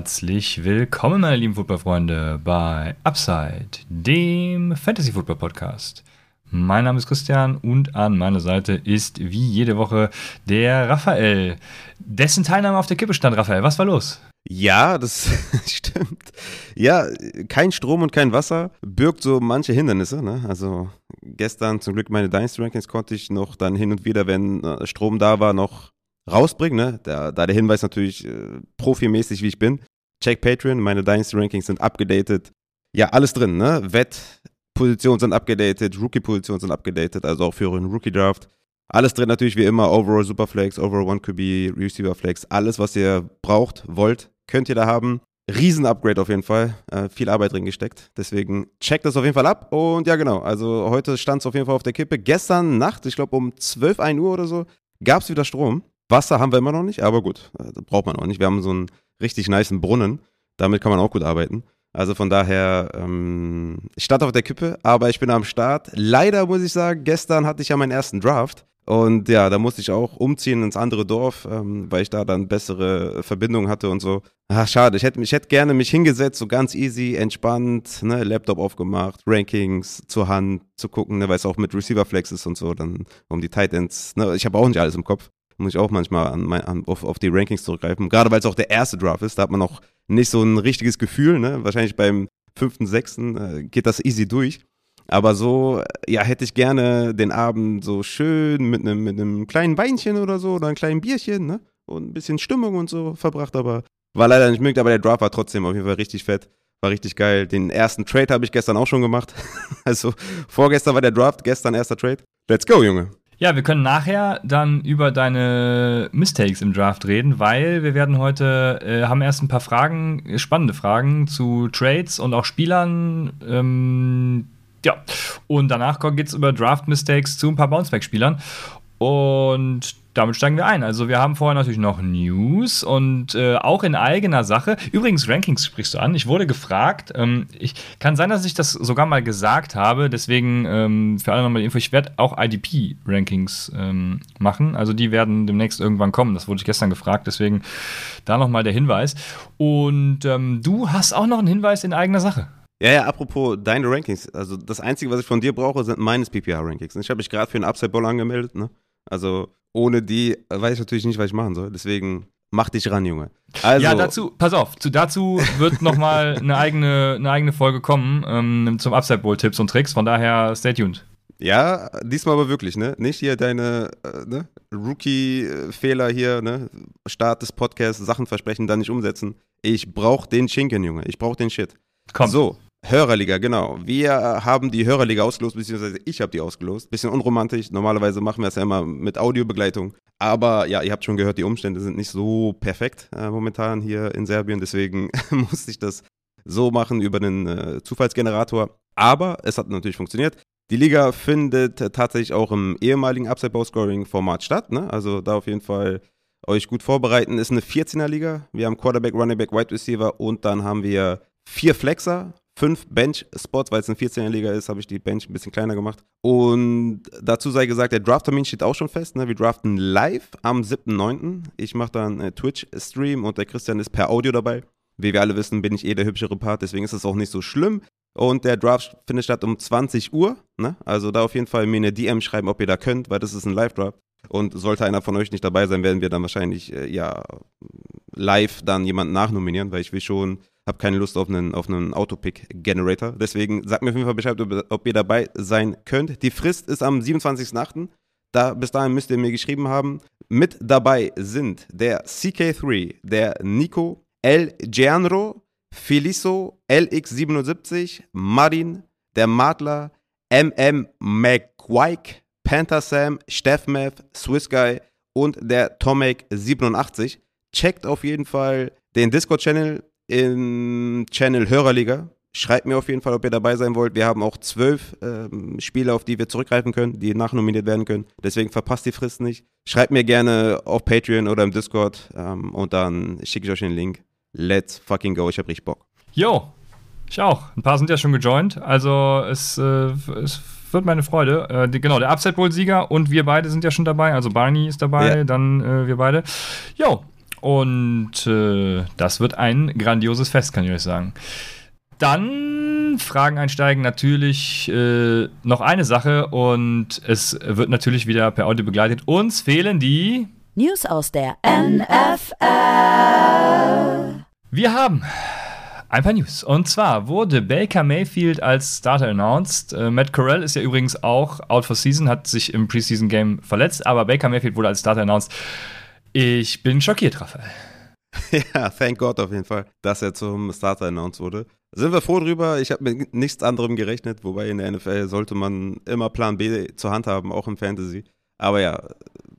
Herzlich willkommen, meine lieben Footballfreunde, bei Upside, dem Fantasy Football Podcast. Mein Name ist Christian und an meiner Seite ist wie jede Woche der Raphael, dessen Teilnahme auf der Kippe stand. Raphael, was war los? Ja, das stimmt. Ja, kein Strom und kein Wasser birgt so manche Hindernisse. Ne? Also gestern zum Glück meine Dynasty Rankings konnte ich noch dann hin und wieder, wenn äh, Strom da war, noch rausbringen. Ne? Da, da der Hinweis natürlich äh, profimäßig, wie ich bin. Check Patreon, meine Dynasty Rankings sind abgedatet. Ja, alles drin, ne? Wettpositionen sind abgedatet, Rookie-Positionen sind abgedatet, also auch für einen Rookie-Draft. Alles drin natürlich wie immer, Overall Superflex, Overall One QB, Receiver Flex, alles, was ihr braucht, wollt, könnt ihr da haben. Riesen-Upgrade auf jeden Fall. Äh, viel Arbeit drin gesteckt. Deswegen checkt das auf jeden Fall ab. Und ja, genau. Also heute stand es auf jeden Fall auf der Kippe. Gestern Nacht, ich glaube um 12, 1 Uhr oder so, gab es wieder Strom. Wasser haben wir immer noch nicht, aber gut, äh, braucht man auch nicht. Wir haben so einen richtig niceen Brunnen, damit kann man auch gut arbeiten. Also von daher, ähm, ich stand auf der Kippe, aber ich bin am Start. Leider muss ich sagen, gestern hatte ich ja meinen ersten Draft. Und ja, da musste ich auch umziehen ins andere Dorf, ähm, weil ich da dann bessere Verbindungen hatte und so. Ach, schade. Ich hätte, ich hätte gerne mich hingesetzt, so ganz easy, entspannt, ne, Laptop aufgemacht, Rankings zur Hand zu gucken, ne, weil es auch mit Receiver Flex ist und so, dann um die Tight Ends. Ne, ich habe auch nicht alles im Kopf muss ich auch manchmal an, an, auf, auf, die Rankings zurückgreifen. Gerade weil es auch der erste Draft ist, da hat man auch nicht so ein richtiges Gefühl. Ne? Wahrscheinlich beim fünften, sechsten äh, geht das easy durch. Aber so, äh, ja, hätte ich gerne den Abend so schön mit einem mit kleinen Weinchen oder so oder einem kleinen Bierchen, ne? Und ein bisschen Stimmung und so verbracht, aber war leider nicht möglich, aber der Draft war trotzdem auf jeden Fall richtig fett. War richtig geil. Den ersten Trade habe ich gestern auch schon gemacht. also vorgestern war der Draft, gestern erster Trade. Let's go, Junge. Ja, wir können nachher dann über deine Mistakes im Draft reden, weil wir werden heute, äh, haben erst ein paar Fragen, spannende Fragen zu Trades und auch Spielern. Ähm, ja, und danach geht es über Draft Mistakes zu ein paar Bounceback-Spielern. Und damit steigen wir ein. Also wir haben vorher natürlich noch News und äh, auch in eigener Sache. Übrigens, Rankings sprichst du an. Ich wurde gefragt. Ähm, ich kann sein, dass ich das sogar mal gesagt habe. Deswegen ähm, für alle nochmal die Info. Ich werde auch IDP-Rankings ähm, machen. Also die werden demnächst irgendwann kommen. Das wurde ich gestern gefragt. Deswegen da nochmal der Hinweis. Und ähm, du hast auch noch einen Hinweis in eigener Sache. Ja, ja, apropos deine Rankings. Also das Einzige, was ich von dir brauche, sind meines PPR-Rankings. Ich habe mich gerade für einen Upside-Ball angemeldet. Ne? Also ohne die weiß ich natürlich nicht, was ich machen soll. Deswegen mach dich ran, Junge. Also, ja, dazu, pass auf, zu, dazu wird nochmal eine eigene, eine eigene Folge kommen ähm, zum Upside Bowl Tipps und Tricks. Von daher, stay tuned. Ja, diesmal aber wirklich, ne? Nicht hier deine äh, ne? Rookie-Fehler hier, ne? Start des Podcasts, Sachen versprechen, dann nicht umsetzen. Ich brauch den Schinken, Junge. Ich brauch den Shit. Komm. So, Hörerliga, genau. Wir haben die Hörerliga ausgelost, beziehungsweise ich habe die ausgelost. Bisschen unromantisch. Normalerweise machen wir es ja immer mit Audiobegleitung. Aber ja, ihr habt schon gehört, die Umstände sind nicht so perfekt äh, momentan hier in Serbien. Deswegen musste ich das so machen über einen äh, Zufallsgenerator. Aber es hat natürlich funktioniert. Die Liga findet äh, tatsächlich auch im ehemaligen Upside-Bow-Scoring-Format statt. Ne? Also da auf jeden Fall euch gut vorbereiten. Ist eine 14er-Liga. Wir haben Quarterback, Running Back, Wide Receiver und dann haben wir vier Flexer, fünf Bench-Spots, weil es eine 14er-Liga ist, habe ich die Bench ein bisschen kleiner gemacht. Und dazu sei gesagt, der Draft-Termin steht auch schon fest. Ne? Wir draften live am 7.9. Ich mache dann einen Twitch-Stream und der Christian ist per Audio dabei. Wie wir alle wissen, bin ich eh der hübschere Part, deswegen ist es auch nicht so schlimm. Und der Draft findet statt um 20 Uhr. Ne? Also da auf jeden Fall mir eine DM schreiben, ob ihr da könnt, weil das ist ein Live-Draft. Und sollte einer von euch nicht dabei sein, werden wir dann wahrscheinlich äh, ja live dann jemanden nachnominieren, weil ich will schon habe keine Lust auf einen, auf einen Autopick-Generator. Deswegen sagt mir auf jeden Fall Bescheid, ob, ihr dabei sein könnt. Die Frist ist am 27.08. Da, bis dahin müsst ihr mir geschrieben haben. Mit dabei sind der CK3, der Nico, El Gianro, Feliso, LX77, Marin, der Madler, MM McQuike, Panther Sam, Steffmeth, Swiss Guy und der Tomek87. Checkt auf jeden Fall den Discord-Channel im Channel Hörerliga. Schreibt mir auf jeden Fall, ob ihr dabei sein wollt. Wir haben auch zwölf ähm, Spiele, auf die wir zurückgreifen können, die nachnominiert werden können. Deswegen verpasst die Frist nicht. Schreibt mir gerne auf Patreon oder im Discord ähm, und dann schicke ich euch den Link. Let's fucking go. Ich hab richtig Bock. Yo, ich auch. Ein paar sind ja schon gejoint. Also es, äh, es wird meine Freude. Äh, die, genau, der Upside Bowl-Sieger und wir beide sind ja schon dabei. Also Barney ist dabei, ja. dann äh, wir beide. Jo, Und äh, das wird ein grandioses Fest, kann ich euch sagen. Dann Fragen einsteigen natürlich äh, noch eine Sache und es wird natürlich wieder per Audio begleitet. Uns fehlen die News aus der NFL. Wir haben ein paar News. Und zwar wurde Baker Mayfield als Starter announced. Äh, Matt Corral ist ja übrigens auch out for season, hat sich im Preseason Game verletzt, aber Baker Mayfield wurde als Starter announced. Ich bin schockiert, Raphael. Ja, thank God auf jeden Fall, dass er zum Starter announced wurde. Sind wir froh drüber? Ich habe mit nichts anderem gerechnet, wobei in der NFL sollte man immer Plan B zur Hand haben, auch im Fantasy. Aber ja,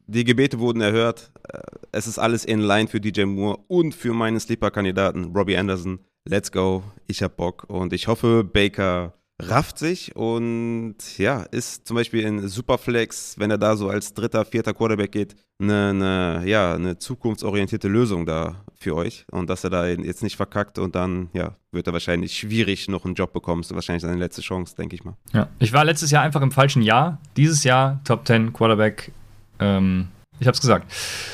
die Gebete wurden erhört. Äh, es ist alles in line für DJ Moore und für meinen Sleeper-Kandidaten Robbie Anderson. Let's go. Ich hab Bock und ich hoffe, Baker rafft sich und ja, ist zum Beispiel in Superflex, wenn er da so als dritter, vierter Quarterback geht, eine, eine, ja, eine zukunftsorientierte Lösung da für euch und dass er da jetzt nicht verkackt und dann, ja, wird er wahrscheinlich schwierig noch einen Job bekommen. Ist wahrscheinlich seine letzte Chance, denke ich mal. Ja, ich war letztes Jahr einfach im falschen Jahr. Dieses Jahr Top 10 Quarterback. Ähm, ich hab's gesagt.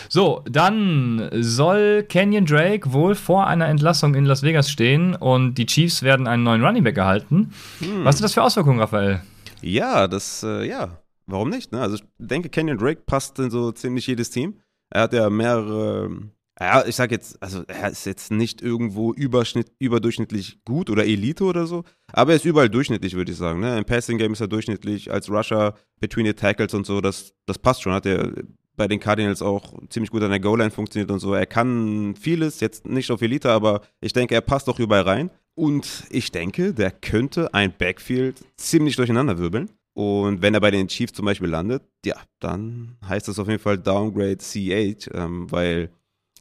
So, dann soll Kenyon Drake wohl vor einer Entlassung in Las Vegas stehen und die Chiefs werden einen neuen Running Back erhalten. Hm. Was sind das für Auswirkungen, Raphael? Ja, das, äh, ja, warum nicht? Ne? Also ich denke, Kenyon Drake passt in so ziemlich jedes Team. Er hat ja mehrere, ja, ich sag jetzt, also er ist jetzt nicht irgendwo überschnitt, überdurchschnittlich gut oder Elite oder so, aber er ist überall durchschnittlich, würde ich sagen. Ne? Im Passing Game ist er durchschnittlich, als Rusher, between the Tackles und so, das, das passt schon. Hat er bei den Cardinals auch ziemlich gut an der Goal-Line funktioniert und so. Er kann vieles, jetzt nicht auf Elite, aber ich denke, er passt auch überall rein. Und ich denke, der könnte ein Backfield ziemlich durcheinander wirbeln. Und wenn er bei den Chiefs zum Beispiel landet, ja, dann heißt das auf jeden Fall Downgrade CH, ähm, weil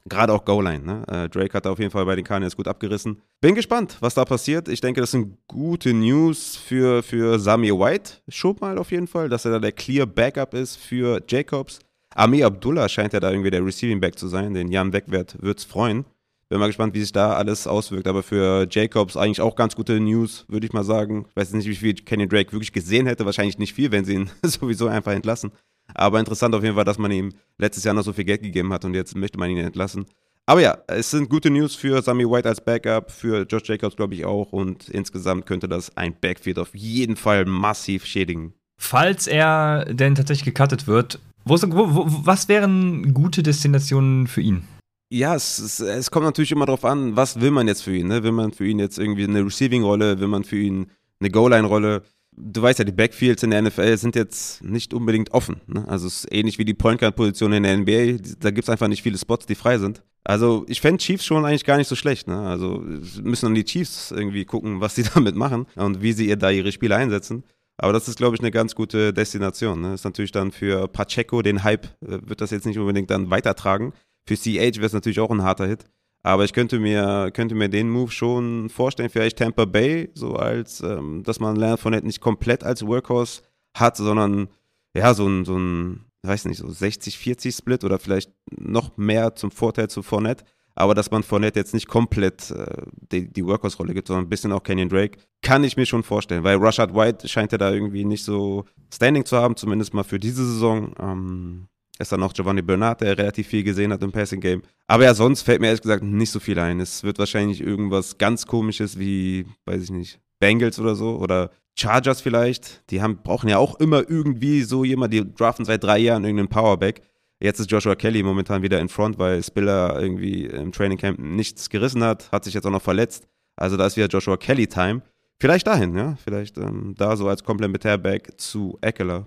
gerade auch Goal-Line, ne? Äh, Drake hat da auf jeden Fall bei den Cardinals gut abgerissen. Bin gespannt, was da passiert. Ich denke, das sind gute News für, für Sami White, schon mal auf jeden Fall, dass er da der Clear Backup ist für Jacobs. Ami Abdullah scheint ja da irgendwie der Receiving Back zu sein. Den Jan Wegwert es freuen. Bin mal gespannt, wie sich da alles auswirkt. Aber für Jacobs eigentlich auch ganz gute News, würde ich mal sagen. Ich weiß nicht, wie viel Kenny Drake wirklich gesehen hätte. Wahrscheinlich nicht viel, wenn sie ihn sowieso einfach entlassen. Aber interessant auf jeden Fall, dass man ihm letztes Jahr noch so viel Geld gegeben hat und jetzt möchte man ihn entlassen. Aber ja, es sind gute News für Sammy White als Backup, für Josh Jacobs glaube ich auch und insgesamt könnte das ein Backfield auf jeden Fall massiv schädigen. Falls er denn tatsächlich gecuttet wird, wo, wo, was wären gute Destinationen für ihn? Ja, es, es, es, kommt natürlich immer darauf an, was will man jetzt für ihn. Ne? Will man für ihn jetzt irgendwie eine Receiving-Rolle, will man für ihn eine Goal-Line-Rolle? Du weißt ja, die Backfields in der NFL sind jetzt nicht unbedingt offen. Ne? Also es ist ähnlich wie die Point Guard-Position in der NBA. Da gibt es einfach nicht viele Spots, die frei sind. Also ich fände Chiefs schon eigentlich gar nicht so schlecht. Ne? Also müssen dann die Chiefs irgendwie gucken, was sie damit machen und wie sie ihr da ihre Spiele einsetzen. Aber das ist, glaube ich, eine ganz gute Destination. Ne? Ist natürlich dann für Pacheco, den Hype, äh, wird das jetzt nicht unbedingt dann weitertragen. Für CH wäre es natürlich auch ein harter Hit. Aber ich könnte mir, könnte mir den Move schon vorstellen, vielleicht Tampa Bay, so als, ähm, dass man Leonard Fournette nicht komplett als Workhorse hat, sondern ja, so ein, so ein, weiß nicht, so 60-40-Split oder vielleicht noch mehr zum Vorteil zu Fournette aber dass man Fournette jetzt nicht komplett äh, die, die Workhorse-Rolle gibt, sondern ein bisschen auch Kenyon Drake, kann ich mir schon vorstellen, weil Rashad White scheint ja da irgendwie nicht so Standing zu haben, zumindest mal für diese Saison. Ähm, ist dann noch Giovanni Bernard, der relativ viel gesehen hat im Passing Game. Aber ja, sonst fällt mir ehrlich gesagt nicht so viel ein. Es wird wahrscheinlich irgendwas ganz komisches wie, weiß ich nicht, Bengals oder so oder Chargers vielleicht. Die haben, brauchen ja auch immer irgendwie so jemand, die draften seit drei Jahren irgendeinen Powerback. Jetzt ist Joshua Kelly momentan wieder in Front, weil Spiller irgendwie im Training Camp nichts gerissen hat, hat sich jetzt auch noch verletzt. Also da ist wieder Joshua Kelly Time. Vielleicht dahin, ja, vielleicht ähm, da so als Komplementärback zu Eckler.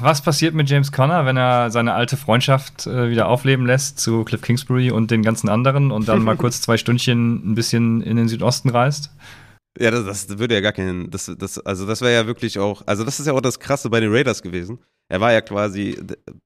Was passiert mit James Conner, wenn er seine alte Freundschaft äh, wieder aufleben lässt zu Cliff Kingsbury und den ganzen anderen und dann mal kurz zwei Stündchen ein bisschen in den Südosten reist? Ja, das, das würde ja gar keinen. Das, das, also, das wäre ja wirklich auch. Also, das ist ja auch das Krasse bei den Raiders gewesen. Er war ja quasi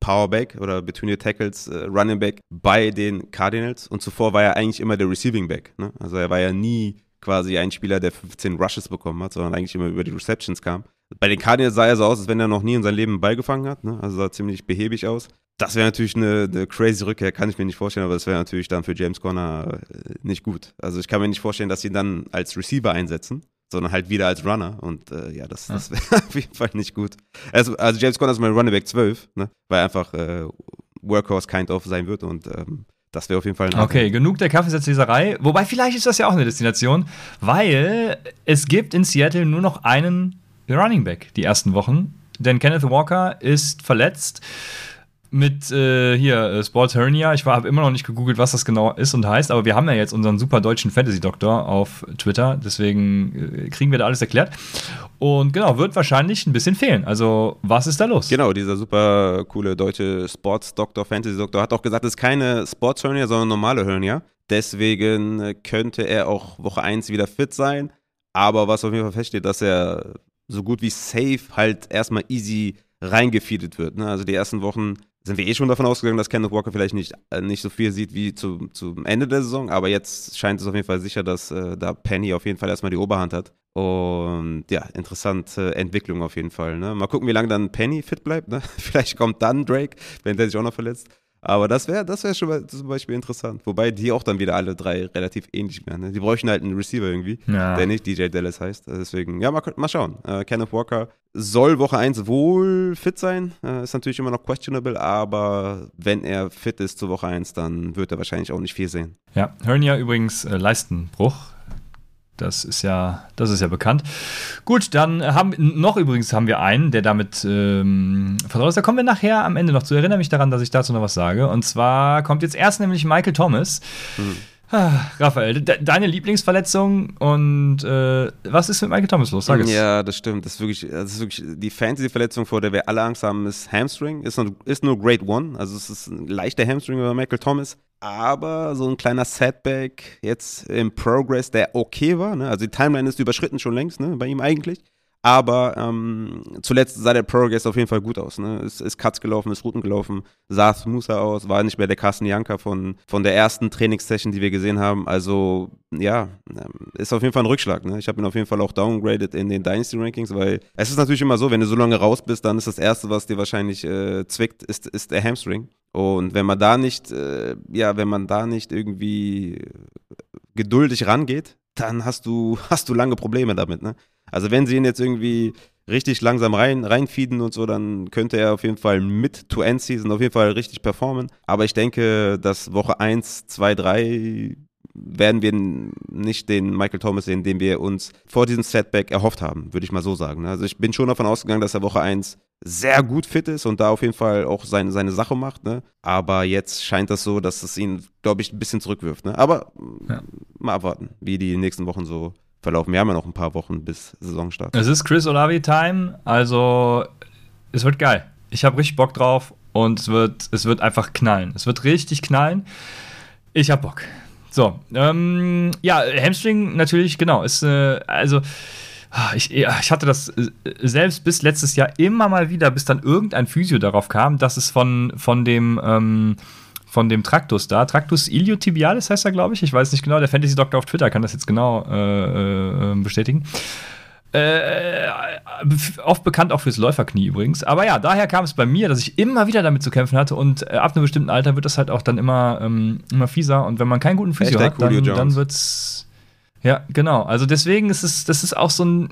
Powerback oder Between the Tackles, äh, Running Back bei den Cardinals und zuvor war er eigentlich immer der Receiving Back. Ne? Also, er war ja nie quasi ein Spieler, der 15 Rushes bekommen hat, sondern eigentlich immer über die Receptions kam. Bei den Cardinals sah er so aus, als wenn er noch nie in seinem Leben einen Ball gefangen hat. Ne? Also, sah ziemlich behäbig aus. Das wäre natürlich eine, eine, crazy Rückkehr, kann ich mir nicht vorstellen, aber das wäre natürlich dann für James Conner äh, nicht gut. Also ich kann mir nicht vorstellen, dass sie ihn dann als Receiver einsetzen, sondern halt wieder als Runner. Und äh, ja, das, das wäre auf jeden Fall nicht gut. Also, also James Conner ist mein Running Back 12, ne? weil einfach äh, Workhorse kind of sein wird und ähm, Das wäre auf jeden Fall ein Okay, genug der Kaffeesatzleserei. Wobei, vielleicht ist das ja auch eine Destination, weil es gibt in Seattle nur noch einen Running Back die ersten Wochen. Denn Kenneth Walker ist verletzt mit äh, hier äh, Sports Hernia. Ich habe immer noch nicht gegoogelt, was das genau ist und heißt, aber wir haben ja jetzt unseren super deutschen Fantasy-Doktor auf Twitter, deswegen äh, kriegen wir da alles erklärt. Und genau, wird wahrscheinlich ein bisschen fehlen. Also, was ist da los? Genau, dieser super coole deutsche Sports-Doktor, Fantasy-Doktor hat auch gesagt, es ist keine Sports Hernia, sondern normale Hernia. Deswegen äh, könnte er auch Woche 1 wieder fit sein. Aber was auf jeden Fall feststeht, dass er so gut wie safe halt erstmal easy reingefeedet wird. Ne? Also die ersten Wochen sind wir eh schon davon ausgegangen, dass Kenneth Walker vielleicht nicht, äh, nicht so viel sieht wie zu, zum Ende der Saison, aber jetzt scheint es auf jeden Fall sicher, dass äh, da Penny auf jeden Fall erstmal die Oberhand hat. Und ja, interessante Entwicklung auf jeden Fall. Ne? Mal gucken, wie lange dann Penny fit bleibt. Ne? Vielleicht kommt dann Drake, wenn der sich auch noch verletzt. Aber das wäre das wär schon mal zum Beispiel interessant. Wobei die auch dann wieder alle drei relativ ähnlich wären. Ne? Die bräuchten halt einen Receiver irgendwie, Ja. der nicht DJ Dallas heißt. Deswegen, ja, mal, mal schauen. Äh, Kenneth Walker soll Woche 1 wohl fit sein. Äh, ist natürlich immer noch questionable, aber wenn er fit ist zu Woche 1, dann wird er wahrscheinlich auch nicht viel sehen. Ja, Hernia übrigens äh, Leistenbruch. Das ist ja, das ist ja bekannt. Gut, dann haben noch übrigens haben wir einen, der damit ähm, vertraut ist. Da kommen wir nachher am Ende noch zu. Erinnere mich daran, dass ich dazu noch was sage. Und zwar kommt jetzt erst nämlich Michael Thomas. Ah, Raphael, de deine Lieblingsverletzung und äh, was ist mit Michael Thomas los? Sag es. Ja, das stimmt. Das ist wirklich, das ist wirklich die Fantasy-Verletzung, vor der wir alle Angst haben, ist Hamstring. Ist nur, ist nur Grade One. Also es ist ein leichter Hamstring bei Michael Thomas. Aber so ein kleiner Setback jetzt im Progress, der okay war. Ne? Also die Timeline ist überschritten schon längst, ne? bei ihm eigentlich. Aber ähm, zuletzt sah der Progress auf jeden Fall gut aus. Ne? Ist, ist Cuts gelaufen, ist Routen gelaufen, sah smoother aus, war nicht mehr der Carsten Janka von, von der ersten Trainingssession, die wir gesehen haben. Also ja, ähm, ist auf jeden Fall ein Rückschlag. Ne? Ich habe ihn auf jeden Fall auch downgraded in den Dynasty Rankings, weil es ist natürlich immer so, wenn du so lange raus bist, dann ist das Erste, was dir wahrscheinlich äh, zwickt, ist, ist der Hamstring. Und wenn man da nicht, äh, ja, wenn man da nicht irgendwie geduldig rangeht, dann hast du, hast du lange Probleme damit, ne? Also wenn sie ihn jetzt irgendwie richtig langsam rein, reinfeeden und so, dann könnte er auf jeden Fall mit to End Season auf jeden Fall richtig performen. Aber ich denke, dass Woche 1, 2, 3 werden wir nicht den Michael Thomas sehen, den wir uns vor diesem Setback erhofft haben, würde ich mal so sagen. Also ich bin schon davon ausgegangen, dass er Woche 1 sehr gut fit ist und da auf jeden Fall auch seine, seine Sache macht. Ne? Aber jetzt scheint das so, dass es ihn, glaube ich, ein bisschen zurückwirft. Ne? Aber Ja. mal abwarten, wie die nächsten Wochen so verlaufen. Wir haben ja noch ein paar Wochen bis Saisonstart. Es ist Chris Olavi Time, also es wird geil. Ich habe richtig Bock drauf und es wird, es wird einfach knallen. Es wird richtig knallen. Ich habe Bock. So, ähm, ja, Hamstring natürlich, genau, ist, äh, also, ich, ja, ich hatte das äh, selbst bis letztes Jahr immer mal wieder, bis dann irgendein Physio darauf kam, dass es von, von dem, ähm, von dem Traktus da, Traktus iliotibialis heißt er, glaube ich, ich weiß nicht genau, der Fantasy-Doktor auf Twitter kann das jetzt genau äh, äh, bestätigen. Äh, oft bekannt auch fürs Läuferknie übrigens. Aber ja, daher kam es bei mir, dass ich immer wieder damit zu kämpfen hatte und äh, ab einem bestimmten Alter wird das halt auch dann immer, ähm, immer fieser und wenn man keinen guten Physio hat, dann, dann wird's ja, genau. Also deswegen ist es, das ist auch so ein,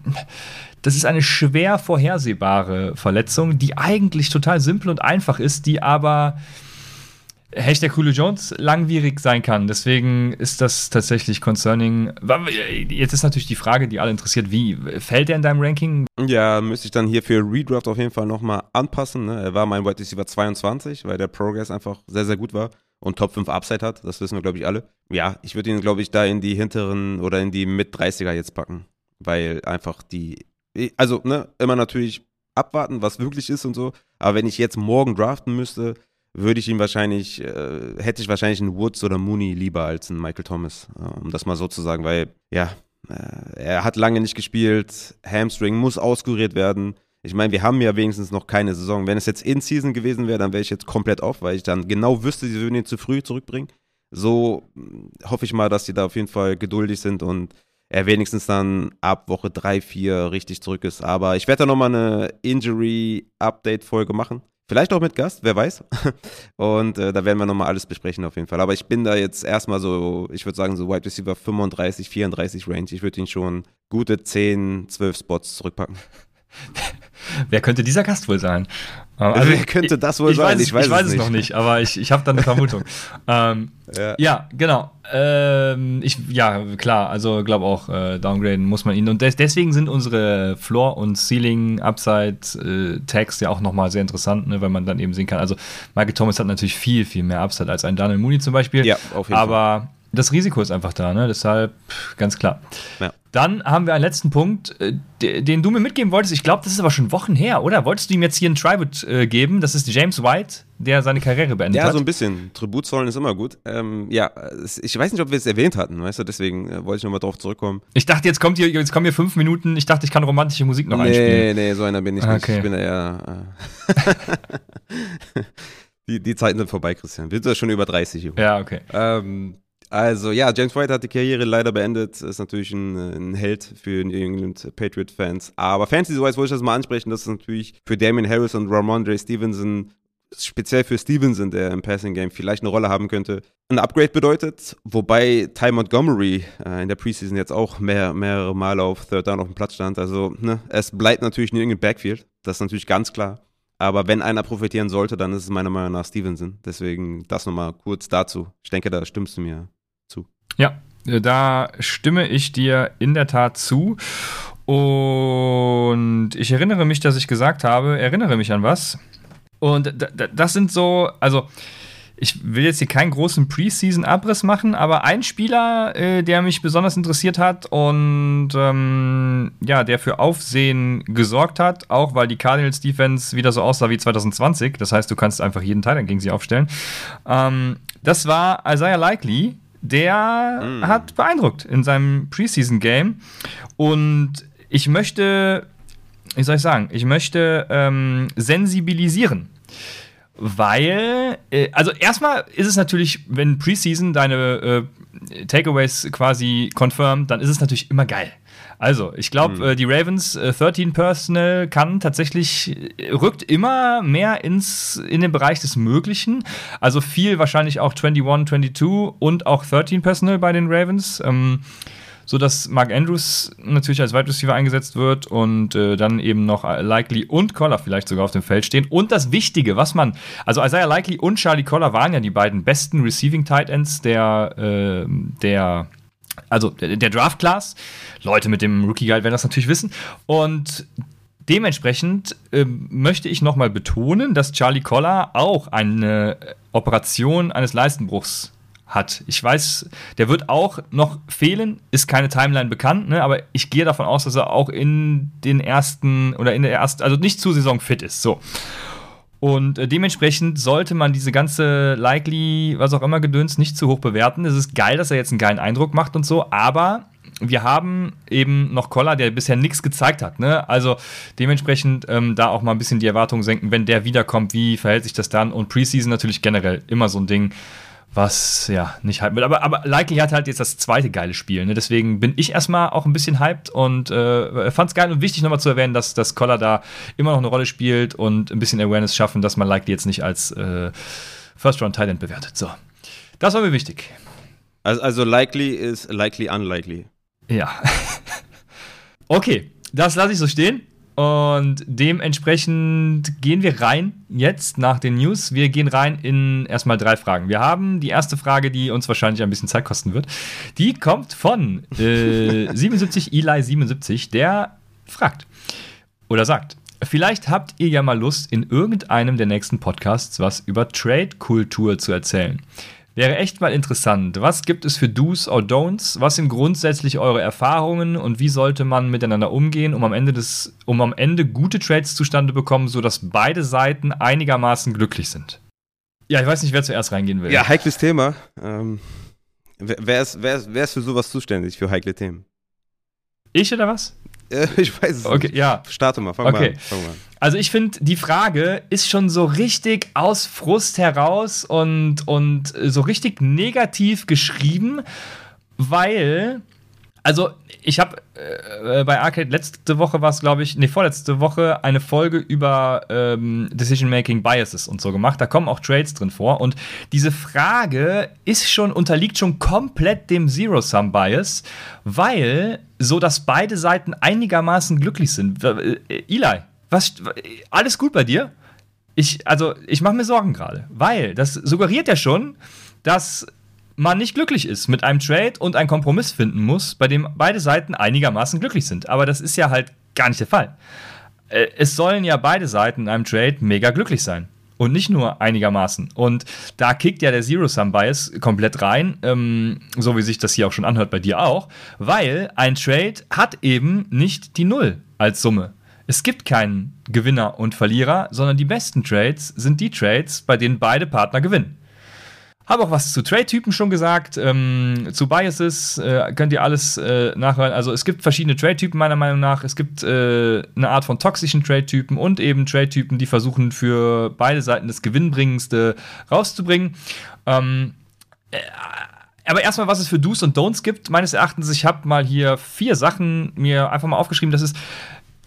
das ist eine schwer vorhersehbare Verletzung, die eigentlich total simpel und einfach ist, die aber Hashtag Julio Jones langwierig sein kann. Deswegen ist das tatsächlich concerning. Jetzt ist natürlich die Frage, die alle interessiert, wie fällt er in deinem Ranking? Ja, müsste ich dann hier für Redraft auf jeden Fall nochmal anpassen. Ne? Er war mein Wide Receiver 22, weil der Progress einfach sehr, sehr gut war und Top 5 Upside hat. Das wissen wir, glaube ich, alle. Ja, ich würde ihn, glaube ich, da in die hinteren oder in die Mit-30er jetzt packen, weil einfach die, also, ne, immer natürlich abwarten, was wirklich ist und so. Aber wenn ich jetzt morgen draften müsste, würde ich ihn wahrscheinlich, äh, hätte ich wahrscheinlich einen Woods oder Mooney lieber als einen Michael Thomas, äh, um das mal so zu sagen, weil, ja, äh, er hat lange nicht gespielt, Hamstring muss auskuriert werden. Ich meine, wir haben ja wenigstens noch keine Saison. Wenn es jetzt in Season gewesen wäre, dann wäre ich jetzt komplett off, weil ich dann genau wüsste, sie würden ihn zu früh zurückbringen. So mh, hoffe ich mal, dass sie da auf jeden Fall geduldig sind und er wenigstens dann ab Woche 3, 4 richtig zurück ist. Aber ich werde da nochmal eine Injury-Update-Folge machen. Vielleicht auch mit Gast, wer weiß. Und äh, da werden wir nochmal alles besprechen auf jeden Fall. Aber ich bin da jetzt erstmal so, ich würde sagen, so Wide Receiver 35, 34 Range. Ich würde ihn schon gute 10, 12 Spots zurückpacken. Wer könnte dieser Gast wohl sein? Ähm, also, Wer könnte das wohl ich sein? Weiß, ich weiß, ich weiß es, noch nicht, aber ich, ich habe da eine Vermutung. ähm, ja. ja. genau. Ähm, ich, ja, klar, also glaube auch, äh, downgraden muss man ihn. Und des, deswegen sind unsere Floor- und Ceiling-Upside-Tags äh, ja auch nochmal sehr interessant, ne, weil man dann eben sehen kann. Also, Michael Thomas hat natürlich viel, viel mehr Upside als ein Daniel Mooney zum Beispiel. Ja, auf jeden aber Fall das Risiko ist einfach da, ne? deshalb ganz klar. Ja. Dann haben wir einen letzten Punkt, äh, den du mir mitgeben wolltest. Ich glaube, das ist aber schon Wochen her, oder? Wolltest du ihm jetzt hier einen Tribute äh, geben? Das ist James White, der seine Karriere beendet hat. Ja, so ein bisschen. Tribut zollen ist immer gut. Ähm, ja, ich weiß nicht, ob wir es erwähnt hatten, weißt du, deswegen äh, wollte ich nochmal drauf zurückkommen. Ich dachte, jetzt kommt hier, jetzt kommen hier fünf Minuten. Ich dachte, ich kann romantische Musik noch nee, einspielen. Nee, nee, so einer bin ich nicht. Okay. Ich bin eher. Äh, die, die Zeiten sind vorbei, Christian. Wir sind ja schon über 30. Junge. Ja, okay. Ähm, also ja, James White hat die Karriere leider beendet. Ist natürlich ein, ein Held für New England Patriot-Fans. Aber Fantasy-wise wollte ich das mal ansprechen, dass es natürlich für Damien Harris und Ramondre Stevenson, speziell für Stevenson, der im Passing-Game vielleicht eine Rolle haben könnte, ein Upgrade bedeutet. Wobei Ty Montgomery äh, in der Preseason jetzt auch mehr, mehrere Male auf Third Down auf dem Platz stand. Also ne, es bleibt natürlich New England Backfield. Das ist natürlich ganz klar. Aber wenn einer profitieren sollte, dann ist es meiner Meinung nach Stevenson. Deswegen das nochmal kurz dazu. Ich denke, da stimmst du mir. Ja, äh, da stimme ich dir in der Tat zu. Und ich erinnere mich, dass ich gesagt habe, erinnere mich an was. Und das sind so, also ich will jetzt hier keinen großen Preseason-Abriss machen, aber ein Spieler, äh, der mich besonders interessiert hat und ähm, ja, der für Aufsehen gesorgt hat, auch weil die Cardinals Defense wieder so aussah wie 2020. Das heißt, du kannst einfach jeden Teil gegen sie aufstellen. Ähm, das war Isaiah Likely, der mm. hat beeindruckt in seinem Preseason-Game. Und ich möchte, wie soll ich sagen, ich möchte ähm, sensibilisieren. Weil, äh, also erstmal ist es natürlich, wenn Preseason deine äh, Takeaways quasi confirmed, dann ist es natürlich immer geil. Also, ich glaube, mhm. äh, die Ravens äh, 13 Personal kann tatsächlich, äh, rückt immer mehr ins, in den Bereich des Möglichen. Also viel wahrscheinlich auch 21, 22 und auch 13 Personal bei den Ravens. Ähm, so dass Mark Andrews natürlich als Wide Receiver eingesetzt wird und äh, dann eben noch Likely und Collar vielleicht sogar auf dem Feld stehen. Und das Wichtige, was man, also Isaiah Likely und Charlie Collar waren ja die beiden besten Receiving Tight Ends der, äh, der also der, Draft Class. Leute mit dem Rookie Guide werden das natürlich wissen. Und dementsprechend äh, möchte ich nochmal betonen, dass Charlie Collar auch eine Operation eines Leistenbruchs hat. Ich weiß, der wird auch noch fehlen, ist keine Timeline bekannt, ne, aber ich gehe davon aus, dass er auch in den ersten oder in der ersten, also nicht zur Saison fit ist. So. Und äh, dementsprechend sollte man diese ganze Likely, was auch immer Gedöns, nicht zu hoch bewerten. Es ist geil, dass er jetzt einen geilen Eindruck macht und so, aber wir haben eben noch Koller, der bisher nichts gezeigt hat. Ne? Also dementsprechend ähm, da auch mal ein bisschen die Erwartungen senken, wenn der wiederkommt, wie verhält sich das dann? Und Preseason natürlich generell immer so ein Ding was ja nicht hyped wird. Aber, aber Likely hat halt jetzt das zweite geile Spiel. Ne? Deswegen bin ich erstmal auch ein bisschen hyped und äh, fand es geil und wichtig nochmal zu erwähnen, dass, dass Collar da immer noch eine Rolle spielt und ein bisschen Awareness schaffen, dass man Likely jetzt nicht als äh, First-Round-Talent bewertet. So. Das war mir wichtig. Also, also likely ist likely unlikely. Ja. okay, das lasse ich so stehen. Und dementsprechend gehen wir rein jetzt nach den News. Wir gehen rein in erstmal drei Fragen. Wir haben die erste Frage, die uns wahrscheinlich ein bisschen Zeit kosten wird. Die kommt von äh, 77 Eli 77, der fragt oder sagt. Vielleicht habt ihr ja mal Lust, in irgendeinem der nächsten Podcasts was über Trade-Kultur zu erzählen. Wäre echt mal interessant. Was gibt es für Do's or Don'ts? Was sind grundsätzlich eure Erfahrungen und wie sollte man miteinander umgehen, um am Ende des, um am Ende gute Trades zustande bekommen, sodass beide Seiten einigermaßen glücklich sind? Ja, ich weiß nicht, wer zuerst reingehen will. Ja, heikles Thema. Ähm, wer, ist, wer, ist, wer ist für sowas zuständig, für heikle Themen? Ich oder was? ich weiß es okay, nicht. Ja. Starte mal, fang okay. mal an. Fang mal an. Also ich finde, die Frage ist schon so richtig aus Frust heraus und, und so richtig negativ geschrieben, weil also ich habe äh, bei Arcade letzte Woche war es, glaube ich, nee, vorletzte Woche eine Folge über ähm, Decision-Making Biases und so gemacht. Da kommen auch Trades drin vor. Und diese Frage ist schon, unterliegt schon komplett dem Zero-Sum-Bias, weil so, dass beide Seiten einigermaßen glücklich sind. Äh, Eli, was, alles gut bei dir? Ich, also, ich mache mir Sorgen gerade, weil das suggeriert ja schon, dass man nicht glücklich ist mit einem Trade und einen Kompromiss finden muss, bei dem beide Seiten einigermaßen glücklich sind. Aber das ist ja halt gar nicht der Fall. Äh, es sollen ja beide Seiten in einem Trade mega glücklich sein. Und nicht nur einigermaßen. Und da kickt ja der Zero-Sum-Bias komplett rein, ähm, so wie sich das hier auch schon anhört bei dir auch, weil ein Trade hat eben nicht die Null als Summe. Es gibt keinen Gewinner und Verlierer, sondern die besten Trades sind die Trades, bei denen beide Partner gewinnen. Habe auch was zu Trade-Typen schon gesagt, ähm, zu Biases äh, könnt ihr alles äh, nachhören. Also es gibt verschiedene Trade-Typen meiner Meinung nach. Es gibt äh, eine Art von toxischen Trade-Typen und eben Trade-Typen, die versuchen für beide Seiten das Gewinnbringendste rauszubringen. Ähm, äh, aber erstmal, was es für Do's und Don'ts gibt, meines Erachtens, ich habe mal hier vier Sachen mir einfach mal aufgeschrieben. Das ist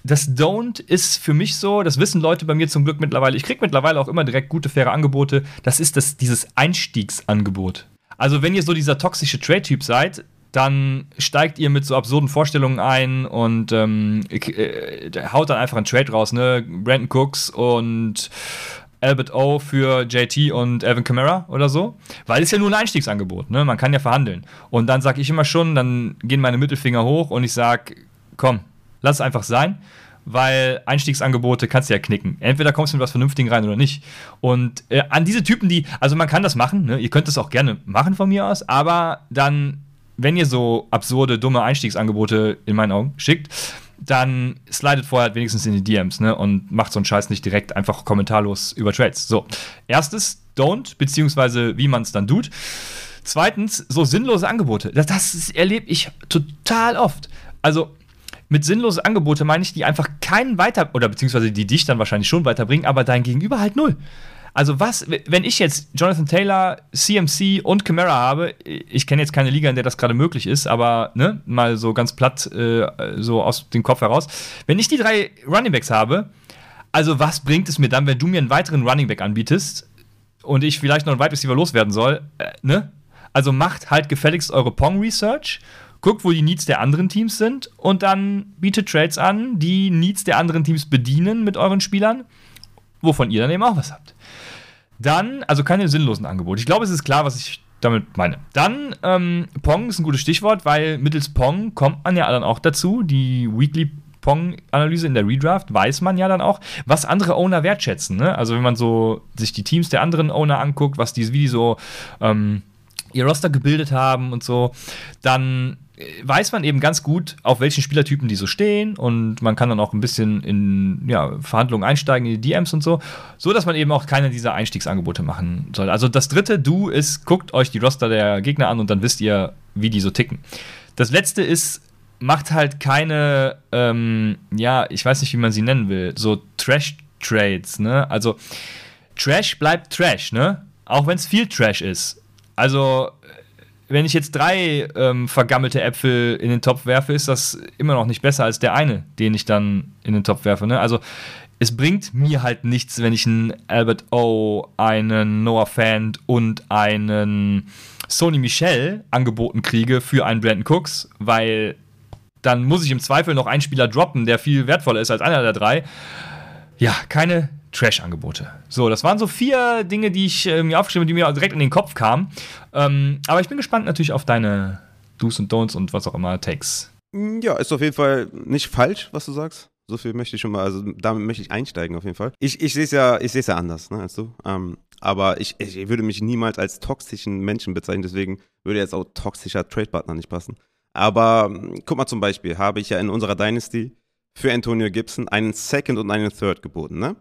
das Don't ist für mich so, das wissen Leute bei mir zum Glück mittlerweile. Ich kriege mittlerweile auch immer direkt gute, faire Angebote. Das ist das, dieses Einstiegsangebot. Also, wenn ihr so dieser toxische Trade-Typ seid, dann steigt ihr mit so absurden Vorstellungen ein und ähm, äh, haut dann einfach einen Trade raus, ne? Brandon Cooks und Albert O für JT und Evan Kamara oder so. Weil es ja nur ein Einstiegsangebot, ne? Man kann ja verhandeln. Und dann sage ich immer schon, dann gehen meine Mittelfinger hoch und ich sage, komm, lass es einfach sein, weil Einstiegsangebote kannst du ja knicken. Entweder kommst du mit was Vernünftigen rein oder nicht. Und äh, an diese Typen, die, also man kann das machen, ne? ihr könnt es auch gerne machen von mir aus, aber dann, wenn ihr so absurde, dumme Einstiegsangebote in meinen Augen schickt, dann slidet vorher halt wenigstens in die DMs ne? und macht so einen Scheiß nicht direkt einfach kommentarlos über Trades. So, erstes, don't, beziehungsweise wie man es dann tut. Zweitens, so sinnlose Angebote. Das, das erlebe ich total oft. Also, mit sinnlosen Angebote meine ich, die einfach keinen weiter, oder beziehungsweise die dich dann wahrscheinlich schon weiterbringen, aber dein Gegenüber halt null. Also was, wenn ich jetzt Jonathan Taylor, CMC und Camara habe, ich kenne jetzt keine Liga, in der das gerade möglich ist, aber ne, mal so ganz platt äh, so aus dem Kopf heraus, wenn ich die drei Runningbacks habe, also was bringt es mir dann, wenn du mir einen weiteren Runningback anbietest und ich vielleicht noch einen Wide Receiver loswerden soll, äh, ne? Also macht halt gefälligst eure Pong Research guckt, wo die Needs der anderen Teams sind und dann bietet Trades an, die Needs der anderen Teams bedienen mit euren Spielern, wovon ihr dann eben auch was habt. Dann, also keine sinnlosen Angebote. Ich glaube, es ist klar, was ich damit meine. Dann, ähm, Pong ist ein gutes Stichwort, weil mittels Pong kommt man ja dann auch dazu, die Weekly Pong-Analyse in der Redraft weiß man ja dann auch, was andere Owner wertschätzen. Ne? Also wenn man so sich die Teams der anderen Owner anguckt, was die, wie die so ähm, ihr Roster gebildet haben und so, dann weiß man eben ganz gut, auf welchen Spielertypen die so stehen und man kann dann auch ein bisschen in ja, Verhandlungen einsteigen, in die DMs und so, so dass man eben auch keine dieser Einstiegsangebote machen soll. Also das dritte Du ist, guckt euch die Roster der Gegner an und dann wisst ihr, wie die so ticken. Das letzte ist, macht halt keine, ähm, ja, ich weiß nicht, wie man sie nennen will, so Trash-Trades, ne? Also Trash bleibt Trash, ne? Auch wenn es viel Trash ist. Also wenn ich jetzt drei ähm, vergammelte Äpfel in den Topf werfe, ist das immer noch nicht besser als der eine, den ich dann in den Topf werfe. Ne? Also es bringt mir halt nichts, wenn ich einen Albert O, einen Noah Fant und einen Sony Michel angeboten kriege für einen Brandon Cooks, weil dann muss ich im Zweifel noch einen Spieler droppen, der viel wertvoller ist als einer der drei. Ja, keine Trash-Angebote. So, das waren so vier Dinge, die ich äh, mir aufgeschrieben habe, die mir direkt in den Kopf kamen. Ähm, aber ich bin gespannt natürlich auf deine Do's und Don'ts und was auch immer, Takes. Mm, ja, ist auf jeden Fall nicht falsch, was du sagst. So viel möchte ich schon mal, also damit möchte ich einsteigen auf jeden Fall. Ich, ich sehe es ja, ja anders, ne, als du. Ähm, aber ich, ich würde mich niemals als toxischen Menschen bezeichnen, deswegen würde jetzt auch toxischer Trade-Partner nicht passen. Aber mm, guck mal zum Beispiel, habe ich ja in unserer Dynasty für Antonio Gibson einen Second und einen Third geboten, ne?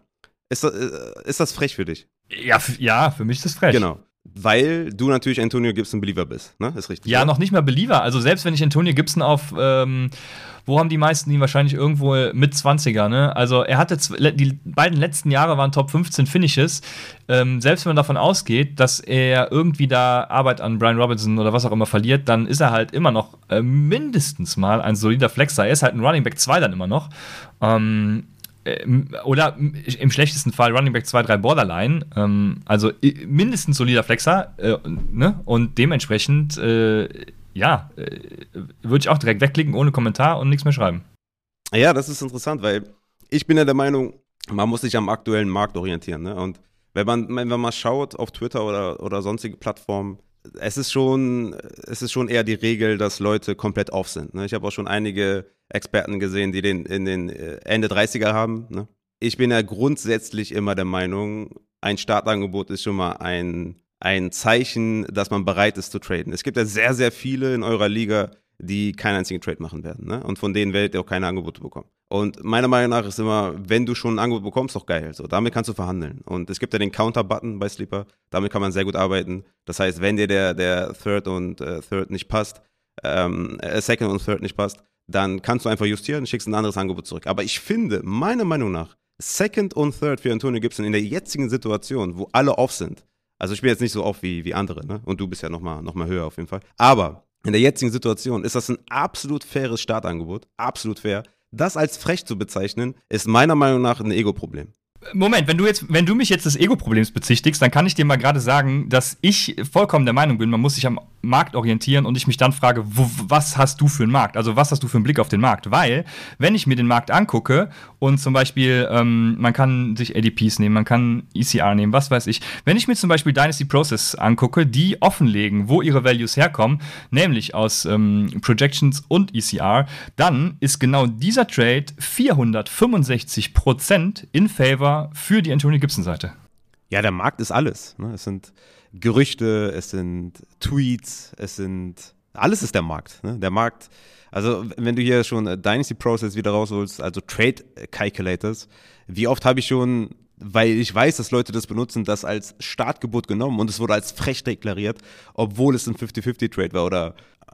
Ist das, äh, ist das frech für dich? Ja, ja, für mich ist das frech. Genau. Weil du natürlich Antonio Gibson Believer bist, ne? Ist richtig. Ja, oder? noch nicht mal Believer. Also selbst wenn ich Antonio Gibson auf, ähm, wo haben die meisten ihn wahrscheinlich irgendwo mit 20er, ne? Also er hatte die beiden letzten Jahre waren Top 15 Finishes. Ähm, selbst wenn man davon ausgeht, dass er irgendwie da Arbeit an Brian Robinson oder was auch immer verliert, dann ist er halt immer noch äh, mindestens mal ein solider Flexer. Er ist halt ein Running Back 2 dann immer noch. Ähm, äh, oder im schlechtesten Fall Running Back 2, 3 Borderline. Ähm, also mindestens solider Flexer. Äh, ne? Und dementsprechend, äh, ja, äh, würde ich auch direkt wegklicken ohne Kommentar und nichts mehr schreiben. Ja, das ist interessant, weil ich bin ja der Meinung, man muss sich am aktuellen Markt orientieren. Ne? Und wenn man, wenn man mal schaut auf Twitter oder, oder sonstige Plattformen, es ist schon, es ist schon eher die Regel, dass Leute komplett off sind. Ne? Ich habe auch schon einige Experten gesehen, die den in den äh, Ende 30er haben. Ne? Ich bin ja grundsätzlich immer der Meinung, ein Startangebot ist schon mal ein, ein Zeichen, dass man bereit ist zu traden. Es gibt ja sehr, sehr viele in eurer Liga, die keinen einzigen Trade machen werden. Ne? Und von denen werdet ihr auch keine Angebote bekommen. Und meiner Meinung nach ist immer, wenn du schon ein Angebot bekommst, doch geil. So, damit kannst du verhandeln. Und es gibt ja den Counter-Button bei Sleeper. Damit kann man sehr gut arbeiten. Das heißt, wenn dir der, der Third und äh, Third nicht passt, ähm, äh, Second und Third nicht passt, dann kannst du einfach justieren, schickst ein anderes Angebot zurück. Aber ich finde, meiner Meinung nach, Second und Third für Antonio Gibson in der jetzigen Situation, wo alle off sind, also ich bin jetzt nicht so off wie, wie andere, ne? Und du bist ja nochmal noch mal höher auf jeden Fall. Aber in der jetzigen Situation ist das ein absolut faires Startangebot, absolut fair. Das als frech zu bezeichnen, ist meiner Meinung nach ein Ego-Problem. Moment, wenn du jetzt, wenn du mich jetzt des Ego-Problems bezichtigst, dann kann ich dir mal gerade sagen, dass ich vollkommen der Meinung bin, man muss sich am Markt orientieren und ich mich dann frage, wo, was hast du für einen Markt? Also was hast du für einen Blick auf den Markt? Weil, wenn ich mir den Markt angucke und zum Beispiel, ähm, man kann sich ADPs nehmen, man kann ECR nehmen, was weiß ich. Wenn ich mir zum Beispiel Dynasty Process angucke, die offenlegen, wo ihre Values herkommen, nämlich aus ähm, Projections und ECR, dann ist genau dieser Trade 465% in Favor für die Antonio Gibson Seite. Ja, der Markt ist alles. Ne? Es sind Gerüchte, es sind Tweets, es sind alles ist der Markt. Ne? Der Markt, also wenn du hier schon Dynasty Process wieder rausholst, also Trade Calculators, wie oft habe ich schon, weil ich weiß, dass Leute das benutzen, das als Startgebot genommen und es wurde als frech deklariert, obwohl es ein 50-50 Trade war oder äh,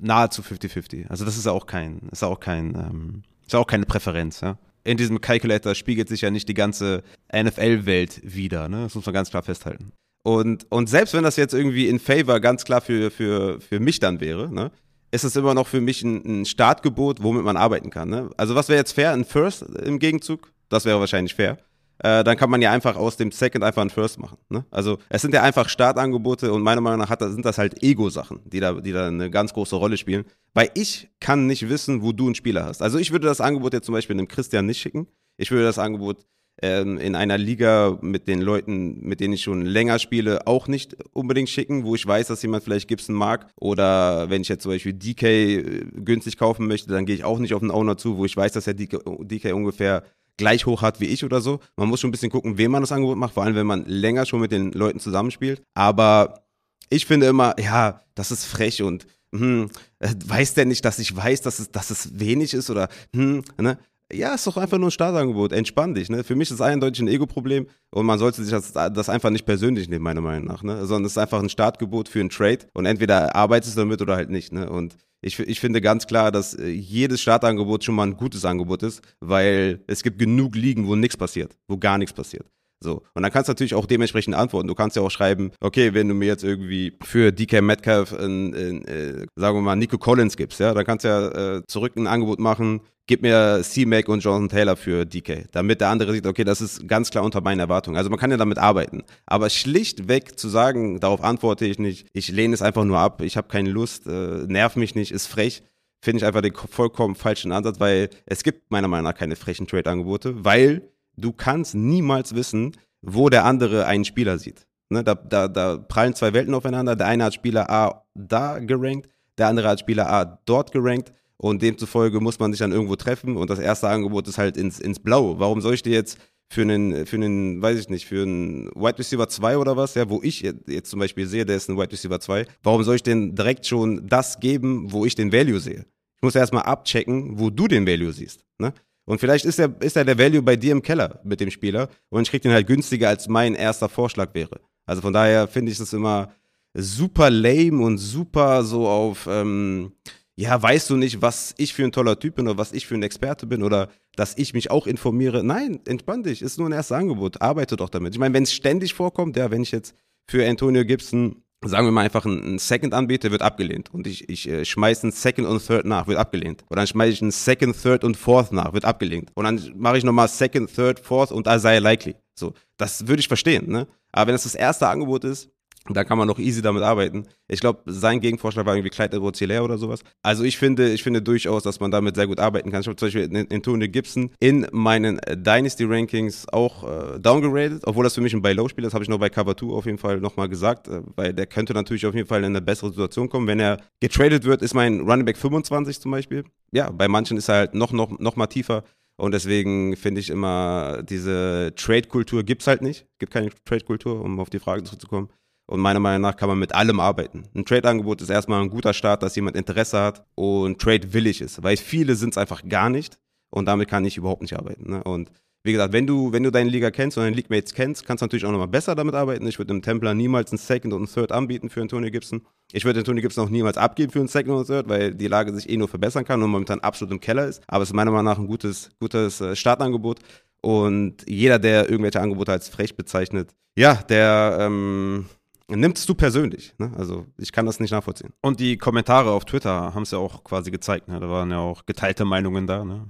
nahezu 50-50. Also das ist auch kein, ist auch kein, ähm, ist auch keine Präferenz, ja in diesem Calculator spiegelt sich ja nicht die ganze NFL-Welt wieder. Ne? Das muss man ganz klar festhalten. Und, und selbst wenn das jetzt irgendwie in Favor ganz klar für, für, für mich dann wäre, ne, ist es immer noch für mich ein, ein Startgebot, womit man arbeiten kann. Ne? Also was wäre jetzt fair? Ein First im Gegenzug? Das wäre wahrscheinlich fair. Äh, dann kann man ja einfach aus dem Second einfach ein First machen. Ne? Also es sind ja einfach Startangebote und meiner Meinung nach hat, sind das halt Ego-Sachen, die da, die da eine ganz große Rolle spielen. Weil ich kann nicht wissen, wo du einen Spieler hast. Also ich würde das Angebot jetzt zum Beispiel einem Christian nicht schicken. Ich würde das Angebot ähm, in einer Liga mit den Leuten, mit denen ich schon länger spiele, auch nicht unbedingt schicken, wo ich weiß, dass jemand vielleicht Gibson mag. Oder wenn ich jetzt zum Beispiel DK äh, günstig kaufen möchte, dann gehe ich auch nicht auf den Owner zu, wo ich weiß, dass er DK, DK ungefähr gleich hoch hat wie ich oder so. Man muss schon ein bisschen gucken, wem man das Angebot macht, vor allem wenn man länger schon mit den Leuten zusammenspielt. Aber ich finde immer, ja, das ist frech und hm, äh, weiß der nicht, dass ich weiß, dass es, dass es wenig ist oder hm, ne? Ja, ist doch einfach nur ein Startangebot. Entspann dich. Ne? Für mich ist eindeutig ein Ego-Problem und man sollte sich das, das, einfach nicht persönlich nehmen, meiner Meinung nach. Ne? Sondern es ist einfach ein Startgebot für einen Trade und entweder arbeitest du damit oder halt nicht. Ne? Und ich, ich finde ganz klar, dass äh, jedes Startangebot schon mal ein gutes Angebot ist, weil es gibt genug Ligen, wo nichts passiert, wo gar nichts passiert. So. Und dann kannst du natürlich auch dementsprechend antworten. Du kannst ja auch schreiben, okay, wenn du mir jetzt irgendwie für DK Metcalf, in, in, äh, sagen wir mal, Nico Collins gibst, ja, dann kannst du ja äh, zurück ein Angebot machen, gib mir C-Mac und Jonathan Taylor für DK, damit der andere sieht, okay, das ist ganz klar unter meinen Erwartungen. Also man kann ja damit arbeiten. Aber schlichtweg zu sagen, darauf antworte ich nicht, ich lehne es einfach nur ab, ich habe keine Lust, äh, nerv mich nicht, ist frech, finde ich einfach den vollkommen falschen Ansatz, weil es gibt meiner Meinung nach keine frechen Trade-Angebote, weil du kannst niemals wissen, wo der andere einen Spieler sieht. Ne, da, da, da prallen zwei Welten aufeinander. Der eine hat Spieler A da gerankt, der andere hat Spieler A dort gerankt. Und demzufolge muss man sich dann irgendwo treffen. Und das erste Angebot ist halt ins, ins Blaue. Warum soll ich dir jetzt für einen, für einen, weiß ich nicht, für einen Wide Receiver 2 oder was, ja, wo ich jetzt zum Beispiel sehe, der ist ein Wide Receiver 2, warum soll ich denn direkt schon das geben, wo ich den Value sehe? Ich muss erstmal abchecken, wo du den Value siehst. Ne? Und vielleicht ist der, ist der, der Value bei dir im Keller mit dem Spieler und ich krieg den halt günstiger, als mein erster Vorschlag wäre. Also von daher finde ich das immer super lame und super so auf, ähm, ja, weißt du nicht, was ich für ein toller Typ bin oder was ich für ein Experte bin oder dass ich mich auch informiere. Nein, entspann dich, ist nur ein erstes Angebot, arbeite doch damit. Ich meine, wenn es ständig vorkommt, ja, wenn ich jetzt für Antonio Gibson sagen wir mal einfach einen Second anbiete, wird abgelehnt. Und ich, ich äh, schmeiße einen Second und Third nach, wird abgelehnt. Und dann schmeiße ich einen Second, Third und Fourth nach, wird abgelehnt. Und dann mache ich nochmal Second, Third, Fourth und Isaiah Likely. So, das würde ich verstehen, ne? Aber wenn es das, das erste Angebot ist, Da kann man noch easy damit arbeiten. Ich glaube, sein Gegenvorschlag war irgendwie Clyde edwards oder sowas. Also ich finde, ich finde durchaus, dass man damit sehr gut arbeiten kann. Ich habe zum Beispiel Tony Gibson in meinen Dynasty Rankings auch äh, downgeradet, obwohl das für mich ein Buy-Low-Spieler ist, habe ich noch bei Cover 2 auf jeden Fall nochmal gesagt, äh, weil der könnte natürlich auf jeden Fall in eine bessere Situation kommen. Wenn er getradet wird, ist mein Running Back 25 zum Beispiel. Ja, bei manchen ist er halt noch, noch, noch mal tiefer. Und deswegen finde ich immer, diese Trade-Kultur gibt es halt nicht. Gibt keine Trade-Kultur, um auf die Frage zurückzukommen. Und meiner Meinung nach kann man mit allem arbeiten. Ein Trade-Angebot ist erstmal ein guter Start, dass jemand Interesse hat und Trade willig ist. Weil viele sind es einfach gar nicht. Und damit kann ich überhaupt nicht arbeiten. Ne? Und wie gesagt, wenn du, wenn du deine Liga kennst und deine League-Mates kennst, kannst du natürlich auch nochmal besser damit arbeiten. Ich würde dem Templar niemals einen Second und einen Third anbieten für Antonio Gibson. Ich würde Antonio Gibson auch niemals abgeben für einen Second und Third, weil die Lage sich eh nur verbessern kann und momentan absolut im Keller ist. Aber es ist meiner Meinung nach ein gutes, gutes äh, Startangebot. Und jeder, der irgendwelche Angebote als frech bezeichnet, ja, der ähm, nimmt es du persönlich. Ne? Also ich kann das nicht nachvollziehen. Und die Kommentare auf Twitter haben es ja auch quasi gezeigt. Ne? Da waren ja auch geteilte Meinungen da. Ne?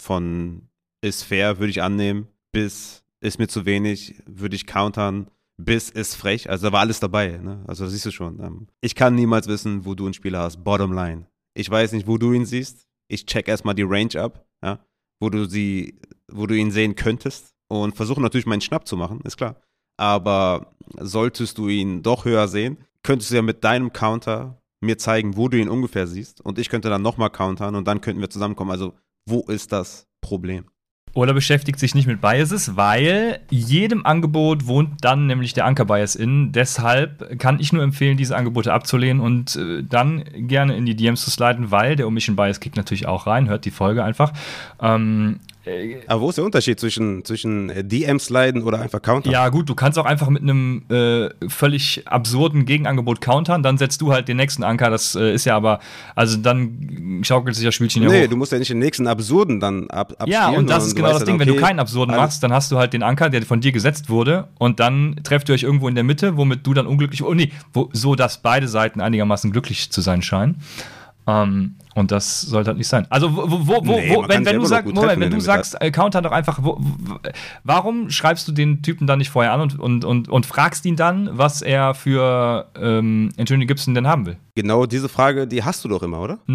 Von ist fair, würde ich annehmen, bis ist mir zu wenig, würde ich countern, bis ist frech. Also da war alles dabei. Ne? Also das siehst du schon. Ähm, ich kann niemals wissen, wo du einen Spieler hast. Bottom line. Ich weiß nicht, wo du ihn siehst. Ich check erstmal die Range ab, ja? wo du sie, wo du ihn sehen könntest und versuche natürlich meinen Schnapp zu machen, ist klar. Aber solltest du ihn doch höher sehen, könntest du ja mit deinem Counter mir zeigen, wo du ihn ungefähr siehst und ich könnte dann nochmal countern und dann könnten wir zusammenkommen. Also, wo ist das Problem? Oder beschäftigt sich nicht mit Biases, weil jedem Angebot wohnt dann nämlich der Anker-Bias in. Deshalb kann ich nur empfehlen, diese Angebote abzulehnen und äh, dann gerne in die DMs zu sliden, weil der Omission-Bias kickt natürlich auch rein. Hört die Folge einfach. Ähm, äh, Aber wo ist der Unterschied zwischen, zwischen äh, DM-Sliden oder einfach countern? Ja, gut, du kannst auch einfach mit einem äh, völlig absurden Gegenangebot countern, dann setzt du halt den nächsten Anker. Das äh, ist ja aber, also dann schaukelt sich das Spielchen ja Nee, hoch. du musst ja nicht den nächsten absurden dann ab abspielen. Ja, und das ist genau das Ding. Okay, Wenn du keinen absurden machst, dann hast du halt den Anker, der von dir gesetzt wurde, und dann trefft ihr euch irgendwo in der Mitte, womit du dann unglücklich, oh nee, wo, so dass beide Seiten einigermaßen glücklich zu sein scheinen. Ähm, und das sollte halt nicht sein. Also, wo, wo, wo, nee, wenn, wenn, du, sag, Moment, wenn du sagst, äh, Counter doch einfach, wo, warum schreibst du den Typen dann nicht vorher an und, und, und, und fragst ihn dann, was er für ähm, Anthony Gibson denn haben will? Genau diese Frage, die hast du doch immer, oder?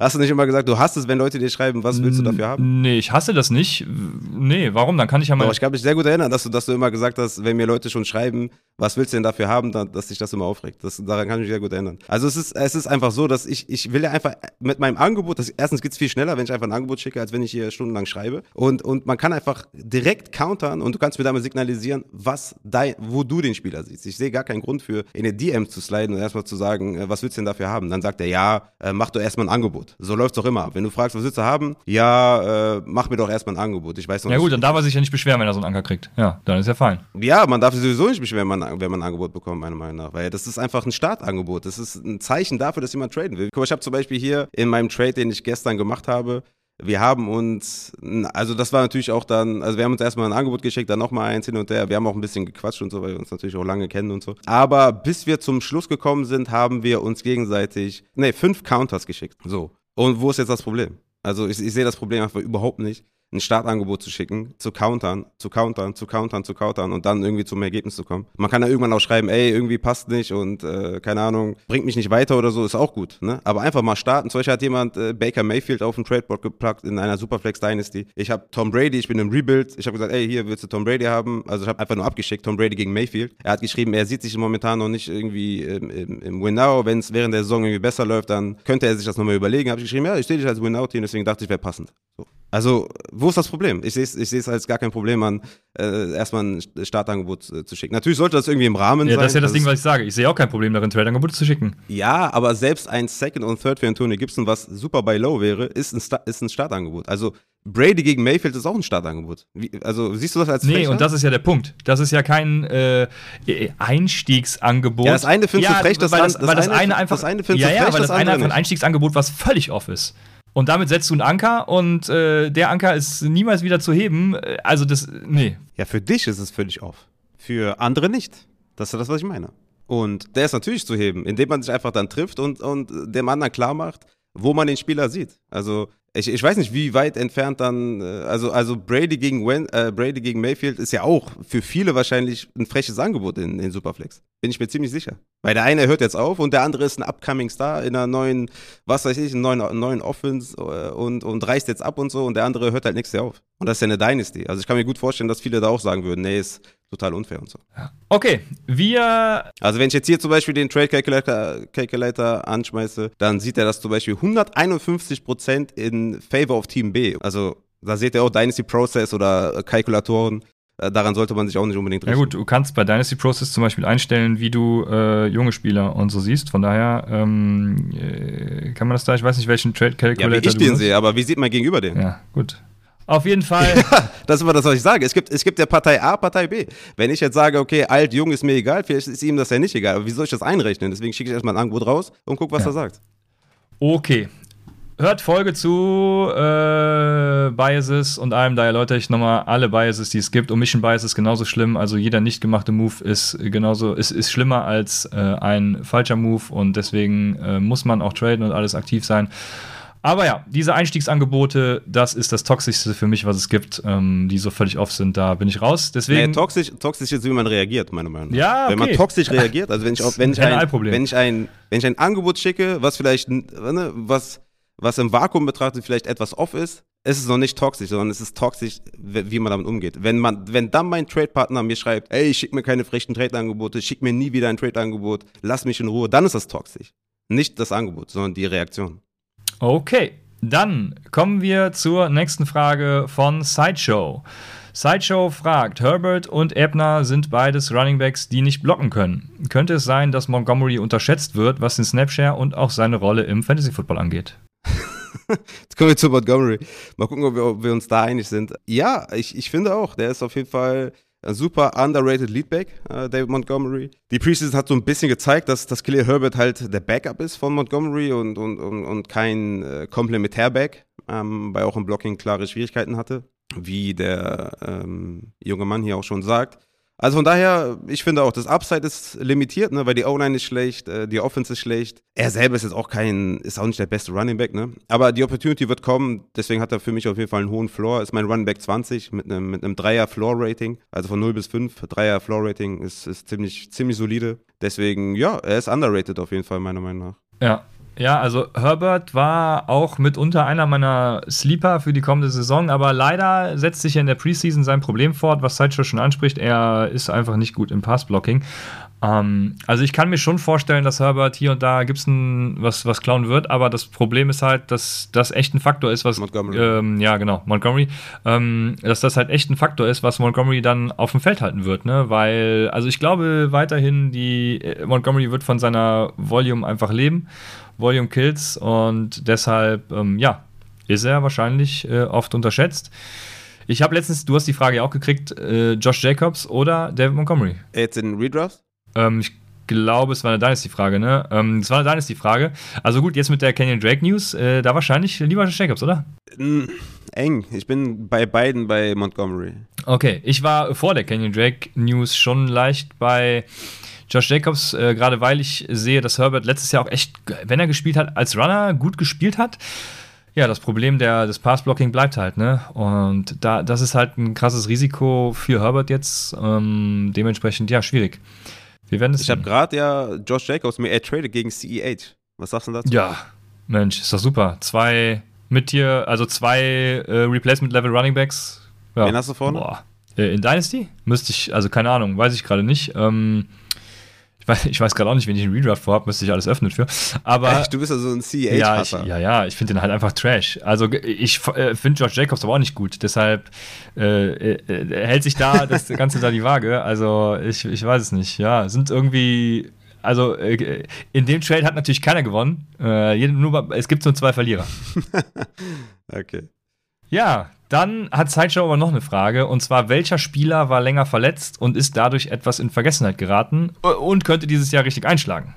Hast du nicht immer gesagt, du hast es, wenn Leute dir schreiben, was willst du dafür haben? Nee, ich hasse das nicht. Nee, warum? Dann kann ich ja mal. Doch, ich kann mich sehr gut erinnern, dass du, dass du immer gesagt hast, wenn mir Leute schon schreiben, was willst du denn dafür haben, dass sich das immer aufregt. Das, daran kann ich mich sehr gut erinnern. Also es ist, es ist einfach so, dass ich, ich will ja einfach mit meinem Angebot, das, erstens geht es viel schneller, wenn ich einfach ein Angebot schicke, als wenn ich hier stundenlang schreibe. Und, und man kann einfach direkt countern und du kannst mir damit signalisieren, was dein, wo du den Spieler siehst. Ich sehe gar keinen Grund für in eine DM zu sliden und erstmal zu sagen, äh, was willst du denn dafür haben? Dann sagt er, ja, äh, mach doch erstmal ein Angebot. So läuft es doch immer ab. Wenn du fragst, was willst du haben? Ja, äh, mach mir doch erstmal ein Angebot. Ich weiß noch Ja gut, dann darf er sich ja nicht beschweren, wenn er so einen Anker kriegt. Ja, dann ist ja fein. Ja, man darf sich sowieso nicht beschweren, wenn man, wenn man ein Angebot bekommt meiner Meinung nach. Weil das ist einfach ein Startangebot. Das ist ein Zeichen dafür, dass jemand traden will. Guck mal, ich habe zum Beispiel hier in meinem Trade, den ich gestern gemacht habe, wir haben uns, also das war natürlich auch dann, also wir haben uns erstmal ein Angebot geschickt, dann nochmal eins hin und her. Wir haben auch ein bisschen gequatscht und so, weil wir uns natürlich auch lange kennen und so. Aber bis wir zum Schluss gekommen sind, haben wir uns gegenseitig, nee, fünf Counters geschickt. So. Und wo ist jetzt das Problem? Also ich, ich sehe das Problem einfach überhaupt nicht ein Startangebot zu schicken, zu countern, zu countern, zu countern, zu countern und dann irgendwie zum Ergebnis zu kommen. Man kann ja irgendwann auch schreiben, ey, irgendwie passt nicht und äh, keine Ahnung, bringt mich nicht weiter oder so, ist auch gut. Ne? Aber einfach mal starten. Zum Beispiel hat jemand äh, Baker Mayfield auf dem Tradeboard geplagt in einer Superflex Dynasty. Ich habe Tom Brady, ich bin im Rebuild. Ich habe gesagt, ey, hier willst du Tom Brady haben? Also ich habe einfach nur abgeschickt, Tom Brady gegen Mayfield. Er hat geschrieben, er sieht sich momentan noch nicht irgendwie im, im, im Win-Now. Wenn es während der Saison irgendwie besser läuft, dann könnte er sich das nochmal überlegen. Habe ich geschrieben, ja, ich sehe dich als Win-Now-Team, deswegen dachte ich, wäre passend. So. Also, wo ist das Problem? Ich sehe es ich als gar kein Problem an, äh, erstmal ein Startangebot äh, zu schicken. Natürlich sollte das irgendwie im Rahmen ja, sein. Das ist ja das Ding, was ich sage. Ich sehe auch kein Problem darin, Trade-Angebote zu schicken. Ja, aber selbst ein Second und Third für Antonio Gibson, was super bei Low wäre, ist ein, Sta ist ein Startangebot. Also, Brady gegen Mayfield ist auch ein Startangebot. Wie, also siehst du das als Nee, Frecher? und das ist ja der Punkt. Das ist ja kein äh, Einstiegsangebot. Ja, das eine findest ja, du frech, das, weil das, das, weil das eine, eine einfach. Das eine findest ja, du frech, ja, weil das, das eine einfach ein Einstiegsangebot, was völlig off ist. Und damit setzt du einen Anker und äh, der Anker ist niemals wieder zu heben. Also das, nee. Ja, für dich ist es völlig off. Für andere nicht. Das ist das, was ich meine. Und der ist natürlich zu heben, indem man sich einfach dann trifft und, und dem anderen klar macht, wo man den Spieler sieht. Also ich, ich weiß nicht, wie weit entfernt dann, äh, also, also Brady gegen Wen, äh, Brady gegen Mayfield ist ja auch für viele wahrscheinlich ein freches Angebot in, in Superflex. Bin ich mir ziemlich sicher. Weil der eine hört jetzt auf und der andere ist ein upcoming Star in einer neuen, was weiß ich, einen neuen, neuen Offense äh, und, und reißt jetzt ab und so und der andere hört halt nächstes Jahr auf. Und das ist ja eine Dynasty. Also ich kann mir gut vorstellen, dass viele da auch sagen würden, nee, ist total unfair und so. Okay, wir. Also wenn ich jetzt hier zum Beispiel den Trade Calculator, Calculator anschmeiße, dann sieht er das zum Beispiel 151% in favor of Team B. Also da seht ihr auch Dynasty Process oder Kalkulatoren. Äh, daran sollte man sich auch nicht unbedingt richten. Ja gut, du kannst bei Dynasty Process zum Beispiel einstellen, wie du äh, junge Spieler und so siehst. Von daher ähm, äh, kann man das da, ich weiß nicht, welchen Trade Calculator ja, wie ich den sehe, aber wie sieht man gegenüber den? Ja, gut. Auf jeden Fall. Ja, das ist immer das, was ich sage. Es gibt, es gibt ja Partei A, Partei B. Wenn ich jetzt sage, okay, alt, jung ist mir egal, vielleicht ist ihm das ja nicht egal. Aber wie soll ich das einrechnen? Deswegen schicke ich erstmal ein Angebot raus und gucke, was ja. er sagt. Okay. Hört Folge zu äh, Biases und allem, da erläutere ich nochmal alle Biases, die es gibt. Omission Bias ist genauso schlimm, also jeder nicht gemachte Move ist genauso, ist, ist schlimmer als äh, ein falscher Move und deswegen äh, muss man auch traden und alles aktiv sein. Aber ja, diese Einstiegsangebote, das ist das Toxischste für mich, was es gibt, ähm, die so völlig off sind. Da bin ich raus. Deswegen. Nee, toxisch, toxisch ist, wie man reagiert, meiner Meinung nach. Ja, okay. Wenn man toxisch reagiert, also wenn ich, wenn ich, ein, wenn ich, ein, wenn ich ein Angebot schicke, was vielleicht, ne, was, was im Vakuum betrachtet vielleicht etwas off ist, ist es noch nicht toxisch, sondern es ist toxisch, wie man damit umgeht. Wenn man, wenn dann mein Trade-Partner mir schreibt, ey, schick mir keine frechen Trade-Angebote, schick mir nie wieder ein Trade-Angebot, lass mich in Ruhe, dann ist das toxisch. Nicht das Angebot, sondern die Reaktion. Okay, dann kommen wir zur nächsten Frage von Sideshow. Sideshow fragt, Herbert und Ebner sind beides Runningbacks, die nicht blocken können. Könnte es sein, dass Montgomery unterschätzt wird, was den Snapshare und auch seine Rolle im Fantasy Football angeht? Jetzt kommen wir zu Montgomery. Mal gucken, ob wir, ob wir uns da einig sind. Ja, ich, ich finde auch, der ist auf jeden Fall super underrated Leadback, äh, David Montgomery. Die Preseason hat so ein bisschen gezeigt, dass, dass Khalil Herbert halt der Backup ist von Montgomery und, und, und, und kein äh, Komplementärback, ähm, weil auch im Blocking klare Schwierigkeiten hatte, wie der ähm, junge Mann hier auch schon sagt. Also von daher, ich finde auch, das Upside ist limitiert, ne, weil die O-Line ist schlecht, äh, die Offense ist schlecht. Er selber ist jetzt auch kein, ist auch nicht der beste Running Back, ne? Aber die Opportunity wird kommen, deswegen hat er für mich auf jeden Fall einen hohen Floor. Ist mein Running Back 20 mit einem, mit einem Dreier Floor Rating, also von 0 bis 5. Dreier Floor Rating ist, ist ziemlich, ziemlich solide. Deswegen, ja, er ist underrated auf jeden Fall, meiner Meinung nach. Ja, ja, also Herbert war auch mitunter einer meiner Sleeper für die kommende Saison, aber leider setzt sich ja in der Preseason sein Problem fort, was Sideshow schon anspricht. Er ist einfach nicht gut im Passblocking. Ähm, also ich kann mir schon vorstellen, dass Herbert hier und da Gibson was, was klauen wird, aber das Problem ist halt, dass das echt ein Faktor ist, was Montgomery. Ähm, ja genau, Montgomery, ähm, dass das halt echt ein Faktor ist, was Montgomery dann auf dem Feld halten wird, ne? Weil, also ich glaube weiterhin, die äh, Montgomery wird von seiner Volume einfach leben. Volume Kills und deshalb, ähm, ja, ist er wahrscheinlich äh, oft unterschätzt. Ich habe letztens, du hast die Frage ja auch gekriegt, äh, Josh Jacobs oder David Montgomery? Jetzt in Redraft? Ähm, ich glaube, es war eine Dynasty-Frage, ne? Ähm, es war eine Dynasty-Frage. Also gut, jetzt mit der Canyon Drake News, äh, da wahrscheinlich lieber Josh Jacobs, oder? Mm, eng. Ich bin bei beiden bei Montgomery. Okay, ich war vor der Canyon Drake News schon leicht bei Josh Jacobs, äh, gerade weil ich sehe, dass Herbert letztes Jahr auch echt, wenn er gespielt hat, als Runner gut gespielt hat. Ja, das Problem der, des Passblocking bleibt halt, ne? Und da, das ist halt ein krasses Risiko für Herbert jetzt. Ähm, dementsprechend, ja, schwierig. Wir werden es Ich habe gerade ja Josh Jacobs mir traded gegen CEH. Was sagst du dazu? Ja, Mensch, ist doch super. Zwei mit hier, also zwei äh, Replacement-Level Runningbacks. Ja. Wen hast du vorne? Boah. Äh, in Dynasty? Müsste ich, also keine Ahnung, weiß ich gerade nicht. Ähm, ich weiß, ich weiß gerade auch nicht, wenn ich einen Redraft vorhabe, müsste ich alles öffnen für. Aber Echt, du bist also ein CH ja, ich, ja, ja, ich finde den halt einfach Trash. Also ich äh, finde George Jacobs aber auch nicht gut. Deshalb äh, äh, hält sich da das Ganze da die Waage. Also ich, ich weiß es nicht. Ja, sind irgendwie also äh, in dem Trade hat natürlich keiner gewonnen. Äh, nur, es gibt nur zwei Verlierer. okay. Ja, dann hat Sideshow aber noch eine Frage, und zwar, welcher Spieler war länger verletzt und ist dadurch etwas in Vergessenheit geraten und könnte dieses Jahr richtig einschlagen?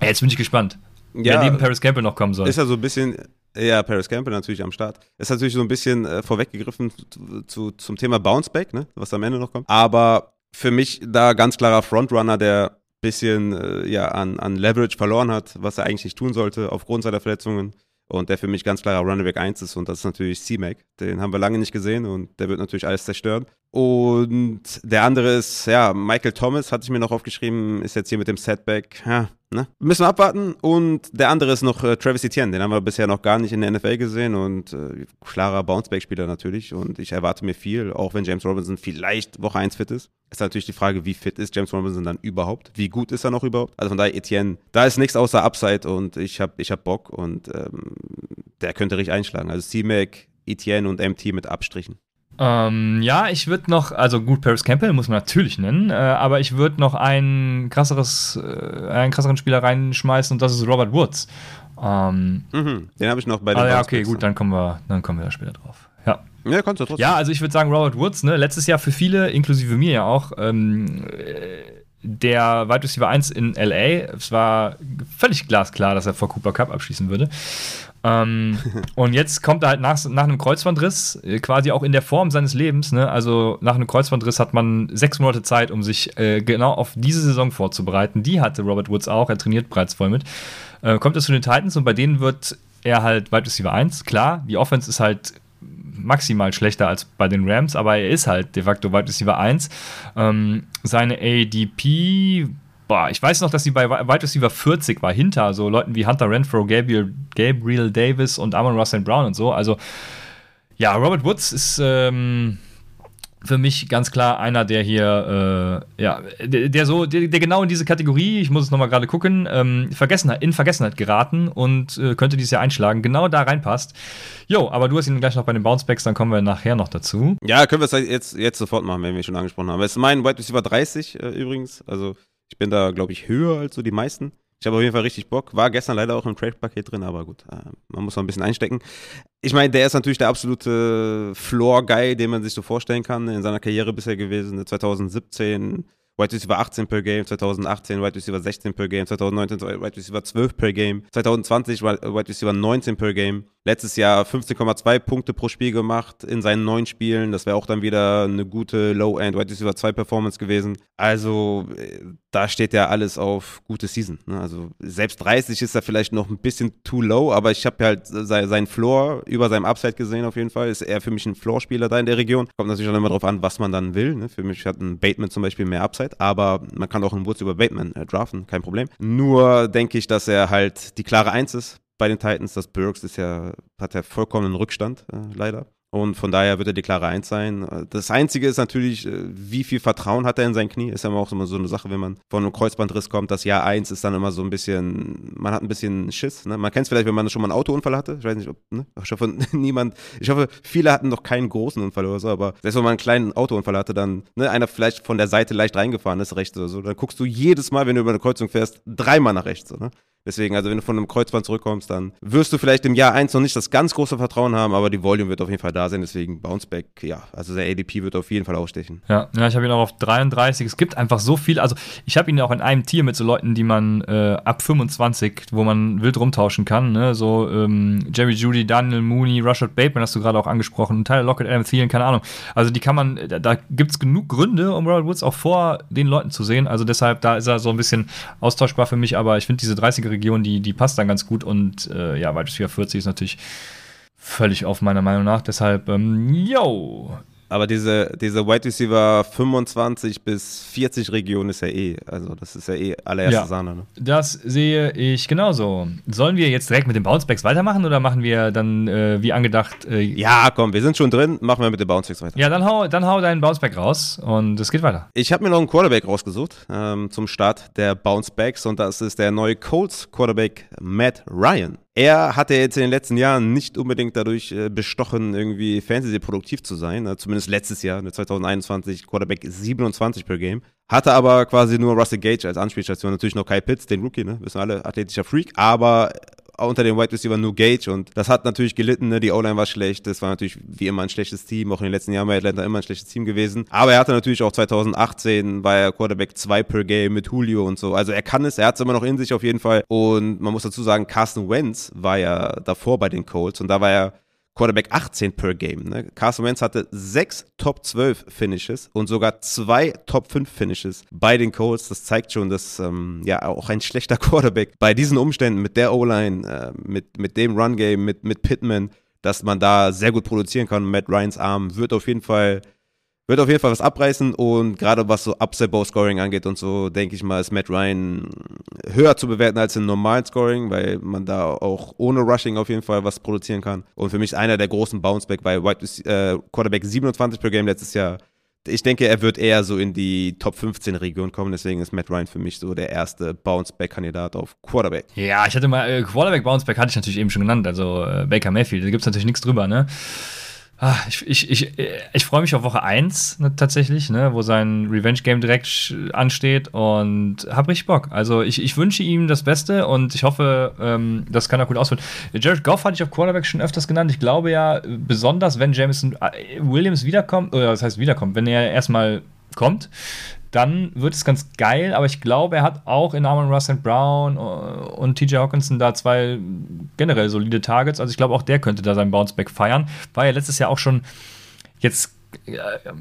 Jetzt bin ich gespannt. Ja, wer neben Paris Campbell noch kommen soll. Ist ja so ein bisschen, ja, Paris Campbell natürlich am Start. Ist natürlich so ein bisschen äh, vorweggegriffen zu, zu, zum Thema Bounceback, ne, was am Ende noch kommt. Aber für mich da ganz klarer Frontrunner, der ein bisschen äh, ja, an, an Leverage verloren hat, was er eigentlich nicht tun sollte aufgrund seiner Verletzungen und der für mich ganz klarer Running Back 1 ist und das ist natürlich C-Mac. Den haben wir lange nicht gesehen und der wird natürlich alles zerstören. Und der andere ist, ja, Michael Thomas, hatte ich mir noch aufgeschrieben, ist jetzt hier mit dem Setback. Ja, ne? Müssen wir abwarten. Und der andere ist noch äh, Travis Etienne, den haben wir bisher noch gar nicht in der NFL gesehen und äh, klarer Bounceback-Spieler natürlich. Und ich erwarte mir viel, auch wenn James Robinson vielleicht Woche 1 fit ist. Ist natürlich die Frage, wie fit ist James Robinson dann überhaupt? Wie gut ist er noch überhaupt? Also von daher, Etienne, da ist nichts außer Upside und ich habe ich hab Bock und ähm, der könnte richtig einschlagen. Also C-Mac, Etienne und MT mit Abstrichen. Ähm, ja, ich würde noch, also gut, Paris Campbell muss man natürlich nennen, äh, aber ich würde noch ein krasseres, äh, einen krasseren Spieler reinschmeißen und das ist Robert Woods. Ähm, mhm, den habe ich noch bei den ah, Ja, okay, gut, dann kommen wir, dann kommen wir da später drauf. Ja. Ja, kannst du trotzdem. Ja, also ich würde sagen, Robert Woods, ne, letztes Jahr für viele, inklusive mir ja auch, ähm, der Wide Receiver 1 in LA. Es war völlig glasklar, dass er vor Cooper Cup abschließen würde. Ähm, und jetzt kommt er halt nach, nach einem Kreuzbandriss, äh, quasi auch in der Form seines Lebens. Ne? Also nach einem Kreuzbandriss hat man sechs Monate Zeit, um sich äh, genau auf diese Saison vorzubereiten. Die hatte Robert Woods auch, er trainiert bereits voll mit. Äh, kommt er zu den Titans und bei denen wird er halt Wide Receiver 1. Klar, die Offense ist halt maximal schlechter als bei den Rams, aber er ist halt de facto Wide Receiver 1. Ähm, seine ADP boah, ich weiß noch, dass sie bei Wide Receiver 40 war, hinter so Leuten wie Hunter Renfro, Gabriel, Gabriel Davis und Amon Russell Brown und so. Also, ja, Robert Woods ist ähm, für mich ganz klar einer, der hier, äh, ja, der, der so, der, der, genau in diese Kategorie, ich muss es nochmal gerade gucken, ähm, Vergessenheit, in Vergessenheit geraten und äh, könnte dieses Jahr einschlagen, genau da reinpasst. Jo, aber du hast ihn gleich noch bei den Bouncebacks, dann kommen wir nachher noch dazu. Ja, können wir es jetzt, jetzt sofort machen, wenn wir schon angesprochen haben. Es ist mein Wide Receiver 30 äh, übrigens, also ich bin da, glaube ich, höher als so die meisten. Ich habe auf jeden Fall richtig Bock. War gestern leider auch im Trade-Paket drin, aber gut, äh, man muss noch ein bisschen einstecken. Ich meine, der ist natürlich der absolute Floor-Guy, den man sich so vorstellen kann in seiner Karriere bisher gewesen. 2017 Wide Receiver 18 per Game, 2018 Wide Receiver 16 per Game, 2019 Wide Receiver 12 per Game, 2020 Wide Receiver 19 per Game. Letztes Jahr 15,2 Punkte pro Spiel gemacht in seinen neun Spielen. Das wäre auch dann wieder eine gute Low-End Wide Receiver 2 Performance gewesen. Also äh, da steht ja alles auf gute Season. Ne? Also selbst 30 ist da vielleicht noch ein bisschen too low, aber ich habe halt seinen Floor über seinem Upside gesehen auf jeden Fall. Ist er für mich ein Floor-Spieler da in der Region. Kommt natürlich auch immer darauf an, was man dann will. Ne? Für mich hat ein Bateman zum Beispiel mehr Upside, aber man kann auch einen Woods über Bateman äh, draften, kein Problem. Nur denke ich, dass er halt die klare Eins ist bei den Titans. Das Burks ist ja, hat ja vollkommenen Rückstand, äh, leider. Und von daher wird er die klare Eins sein. Das Einzige ist natürlich, äh, wie viel Vertrauen hat er in sein Knie. Ist ja auch immer so eine Sache, wenn man von einem Kreuzbandriss kommt. Das Jahr eins ist dann immer so ein bisschen, man hat ein bisschen Schiss. Ne? Man kennt es vielleicht, wenn man schon mal einen Autounfall hatte. Ich weiß nicht, ob, ne? Ich hoffe, niemand, ich hoffe, viele hatten noch keinen großen Unfall oder so, aber selbst wenn man einen kleinen Autounfall hatte, dann, ne, einer vielleicht von der Seite leicht reingefahren ist, rechts oder so, dann guckst du jedes Mal, wenn du über eine Kreuzung fährst, dreimal nach rechts. So, ne? Deswegen, also wenn du von einem Kreuzband zurückkommst, dann wirst du vielleicht im Jahr 1 noch nicht das ganz große Vertrauen haben, aber die Volume wird auf jeden Fall da sein. Deswegen Bounceback, ja, also der ADP wird auf jeden Fall ausstechen. Ja, ja ich habe ihn auch auf 33. Es gibt einfach so viel. Also ich habe ihn auch in einem Tier mit so Leuten, die man äh, ab 25, wo man wild rumtauschen kann. Ne? So ähm, Jerry Judy, Daniel Mooney, Rushard Bateman hast du gerade auch angesprochen, Tyler Lockett, Adam Thielen, keine Ahnung. Also die kann man, da, da gibt es genug Gründe, um Robert Woods auch vor den Leuten zu sehen. Also deshalb, da ist er so ein bisschen austauschbar für mich, aber ich finde diese 30er Region, die, die passt dann ganz gut und äh, ja, Wide Receiver 40 ist natürlich völlig auf meiner Meinung nach. Deshalb, ähm, yo, aber diese, diese Wide Receiver 25 bis 40 Region ist ja eh, also das ist ja eh allererste ja, Sahne. Ne? Das sehe ich genauso. Sollen wir jetzt direkt mit den Bouncebacks weitermachen oder machen wir dann äh, wie angedacht? Äh, ja, komm, wir sind schon drin, machen wir mit den Bouncebacks weiter. Ja, dann hau, dann hau deinen Bounceback raus und es geht weiter. Ich habe mir noch einen Quarterback rausgesucht ähm, zum Start der Bouncebacks und das ist der neue Colts Quarterback Matt Ryan. Er hatte jetzt in den letzten Jahren nicht unbedingt dadurch äh, bestochen, irgendwie Fantasy-produktiv zu sein. Äh, zumindest letztes Jahr, 2021, Quarterback 27 per Game. Hatte aber quasi nur Russell Gage als Anspielstation. Natürlich noch Kai Pitts, den Rookie, ne? Wissen alle, athletischer Freak. Aber unter den Wide Receiver nur Gage und das hat natürlich gelitten, ne? die O-Line war schlecht, das war natürlich wie immer ein schlechtes Team, auch in den letzten Jahren bei Atlanta immer ein schlechtes Team gewesen, aber er hatte natürlich auch 2018, war er Quarterback 2 per Game mit Julio und so, also er kann es, er hat es immer noch in sich auf jeden Fall. Und man muss dazu sagen, Carsten Wentz war ja davor bei den Colts und da war er Quarterback 18 per Game. Ne? Carson Wentz hatte sechs Top 12 Finishes und sogar zwei Top 5 Finishes bei den Colts. Das zeigt schon, dass ähm, ja auch ein schlechter Quarterback bei diesen Umständen mit der O-Line, äh, mit, mit dem Run-Game, mit, mit Pittman, dass man da sehr gut produzieren kann. Matt Ryans Arm wird auf jeden Fall wird auf jeden Fall was abreißen und gerade was so Upset Bow Scoring angeht und so, denke ich mal, ist Matt Ryan höher zu bewerten als im normalen Scoring, weil man da auch ohne Rushing auf jeden Fall was produzieren kann. Und für mich einer der großen Bounceback, weil White, äh, Quarterback 27 per Game letztes Jahr. Ich denke, er wird eher so in die Top 15 Region kommen, deswegen ist Matt Ryan für mich so der erste Bounceback-Kandidat auf Quarterback. Ja, ich hatte mal, äh, Quarterback Bounceback hatte ich natürlich eben schon genannt, also äh, Baker Mayfield, da gibt es natürlich nichts drüber, ne? Ach, ich, ich, ich, ich freue mich auf Woche 1 ne, tatsächlich, ne, wo sein Revenge-Game direkt ansteht und habe richtig Bock. Also ich, ich wünsche ihm das Beste und ich hoffe, ähm, das kann er gut ausführen. Jared Goff hatte ich auf Quarterback schon öfters genannt. Ich glaube ja, besonders wenn Jameson äh, Williams wiederkommt, oder das heißt wiederkommt, wenn er erstmal kommt, dann wird es ganz geil, aber ich glaube, er hat auch in Armand Russell Brown und TJ Hawkinson da zwei generell solide Targets. Also ich glaube, auch der könnte da seinen Bounceback feiern. War ja letztes Jahr auch schon jetzt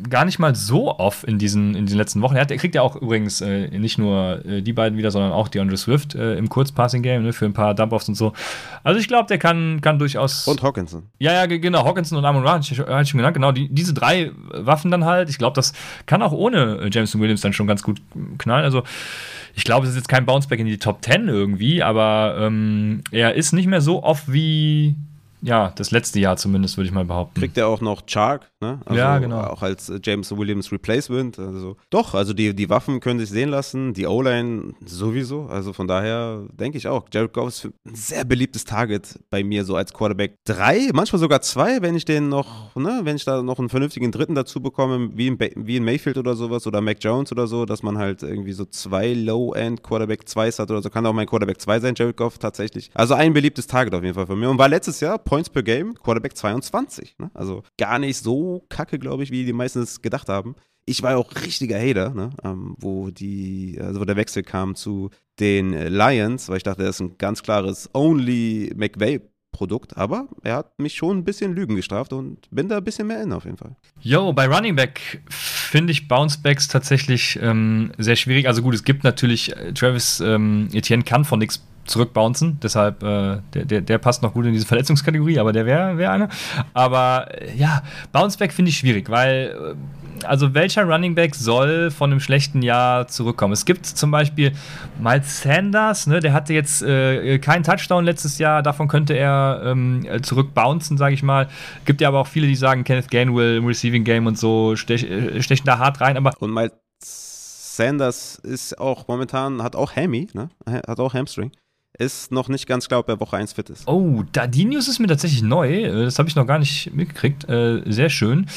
gar nicht mal so oft in diesen, in den letzten Wochen. Er, hat, er kriegt ja auch übrigens äh, nicht nur äh, die beiden wieder, sondern auch die Andre Swift äh, im Kurzpassing-Game ne, für ein paar Dump-Offs und so. Also ich glaube, der kann, kann durchaus. Und Hawkinson. Ja, ja, genau. Hawkinson und Amon Ra, hatte ich, hatte ich schon genannt. Genau, die, diese drei Waffen dann halt. Ich glaube, das kann auch ohne äh, Jameson Williams dann schon ganz gut knallen. Also ich glaube, es ist jetzt kein Bounceback in die Top 10 irgendwie, aber ähm, er ist nicht mehr so oft wie ja, das letzte Jahr zumindest, würde ich mal behaupten. Kriegt er auch noch Chark, ne? Also ja, genau. Auch als äh, James Williams Replacement. Also doch, also die, die Waffen können sich sehen lassen, die O-Line sowieso. Also von daher denke ich auch, Jared Goff ist ein sehr beliebtes Target bei mir, so als Quarterback. Drei, manchmal sogar zwei, wenn ich den noch, ne, wenn ich da noch einen vernünftigen Dritten dazu bekomme, wie in, wie in Mayfield oder sowas oder Mac Jones oder so, dass man halt irgendwie so zwei Low-End Quarterback 2 hat oder so. Kann auch mein Quarterback 2 sein, Jared Goff tatsächlich. Also ein beliebtes Target auf jeden Fall von mir. Und war letztes Jahr Points per Game, Quarterback 22. Ne? Also gar nicht so kacke, glaube ich, wie die meisten es gedacht haben. Ich war auch richtiger Hater, ne? ähm, wo, die, also wo der Wechsel kam zu den Lions, weil ich dachte, das ist ein ganz klares Only McVay Produkt, aber er hat mich schon ein bisschen Lügen gestraft und bin da ein bisschen mehr in auf jeden Fall. Yo, bei Running Back finde ich Bouncebacks tatsächlich ähm, sehr schwierig. Also gut, es gibt natürlich, äh, Travis ähm, Etienne kann von nichts zurückbouncen. Deshalb, äh, der, der, der, passt noch gut in diese Verletzungskategorie, aber der wäre wär einer. Aber äh, ja, Bounceback finde ich schwierig, weil, äh, also welcher Running Back soll von einem schlechten Jahr zurückkommen? Es gibt zum Beispiel Miles Sanders, ne, der hatte jetzt äh, keinen Touchdown letztes Jahr, davon könnte er ähm, zurückbouncen, sage ich mal. Gibt ja aber auch viele, die sagen, Kenneth Gainwell im Receiving Game und so stech, äh, stechen da hart rein, aber. Und Miles Sanders ist auch momentan, hat auch Hammy, ne? Hat auch Hamstring ist noch nicht ganz klar, ob er Woche 1 fit ist. Oh, da, die News ist mir tatsächlich neu. Äh, das habe ich noch gar nicht mitgekriegt. Äh, sehr schön.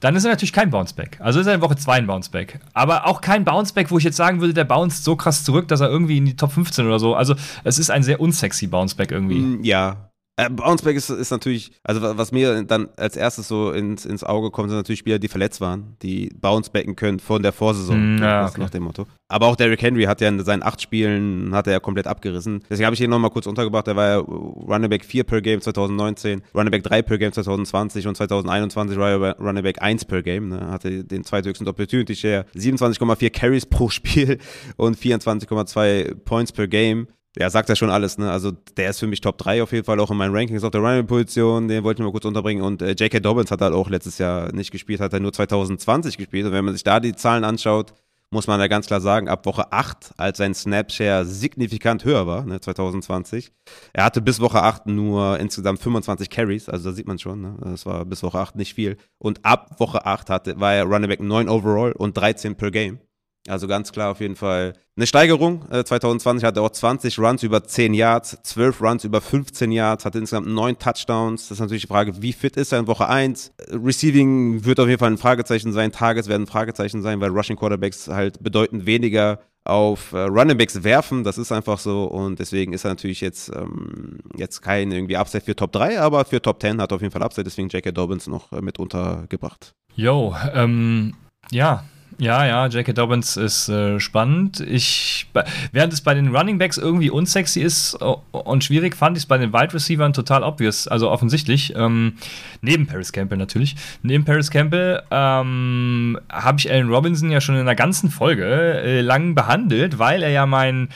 Dann ist er natürlich kein Bounceback. Also ist er in Woche 2 ein Bounceback. Aber auch kein Bounceback, wo ich jetzt sagen würde, der bounced so krass zurück, dass er irgendwie in die Top 15 oder so. Also es ist ein sehr unsexy Bounceback irgendwie. Mm, ja, äh, Bounceback ist, ist natürlich, also was mir dann als erstes so ins, ins Auge kommt, sind natürlich Spieler, die verletzt waren, die Bouncebacken können von der Vorsaison. Mm, ja, okay. nach dem Motto. Aber auch Derrick Henry hat ja in seinen acht Spielen hat er ja komplett abgerissen. Deswegen habe ich ihn nochmal kurz untergebracht. Der war ja Running Back 4 per Game 2019, Running Back 3 per Game 2020 und 2021 war er Running Back 1 per Game. Ne? Hatte den zweithöchsten Opportunity Share, 27,4 Carries pro Spiel und 24,2 Points per Game ja, sagt ja schon alles, ne? Also der ist für mich Top 3 auf jeden Fall auch in meinen Rankings auf der Running-Position, den wollte ich mal kurz unterbringen. Und äh, J.K. Dobbins hat halt auch letztes Jahr nicht gespielt, hat er nur 2020 gespielt. Und wenn man sich da die Zahlen anschaut, muss man ja ganz klar sagen, ab Woche 8, als sein Snapshare signifikant höher war, ne, 2020. Er hatte bis Woche 8 nur insgesamt 25 Carries, also da sieht man schon, ne, das war bis Woche 8 nicht viel. Und ab Woche 8 hatte, war er Running Back 9 overall und 13 per Game. Also ganz klar auf jeden Fall eine Steigerung. 2020 äh, hatte er auch 20 Runs über 10 Yards, 12 Runs über 15 Yards, hatte insgesamt 9 Touchdowns. Das ist natürlich die Frage, wie fit ist er in Woche 1? Receiving wird auf jeden Fall ein Fragezeichen sein, Targets werden ein Fragezeichen sein, weil Rushing Quarterbacks halt bedeutend weniger auf äh, Running Backs werfen, das ist einfach so und deswegen ist er natürlich jetzt, ähm, jetzt kein irgendwie Upside für Top 3, aber für Top 10 hat er auf jeden Fall Upside, deswegen J.K. Dobbins noch äh, mit untergebracht. Yo, ähm, ja, Ja, ja, J.K. Dobbins ist äh, spannend. Ich, während es bei den Running Backs irgendwie unsexy ist und schwierig, fand ich es bei den Wide Receivers total obvious, also offensichtlich. Ähm, neben Paris Campbell natürlich. Neben Paris Campbell ähm, habe ich Allen Robinson ja schon in einer ganzen Folge äh, lang behandelt, weil er ja mein,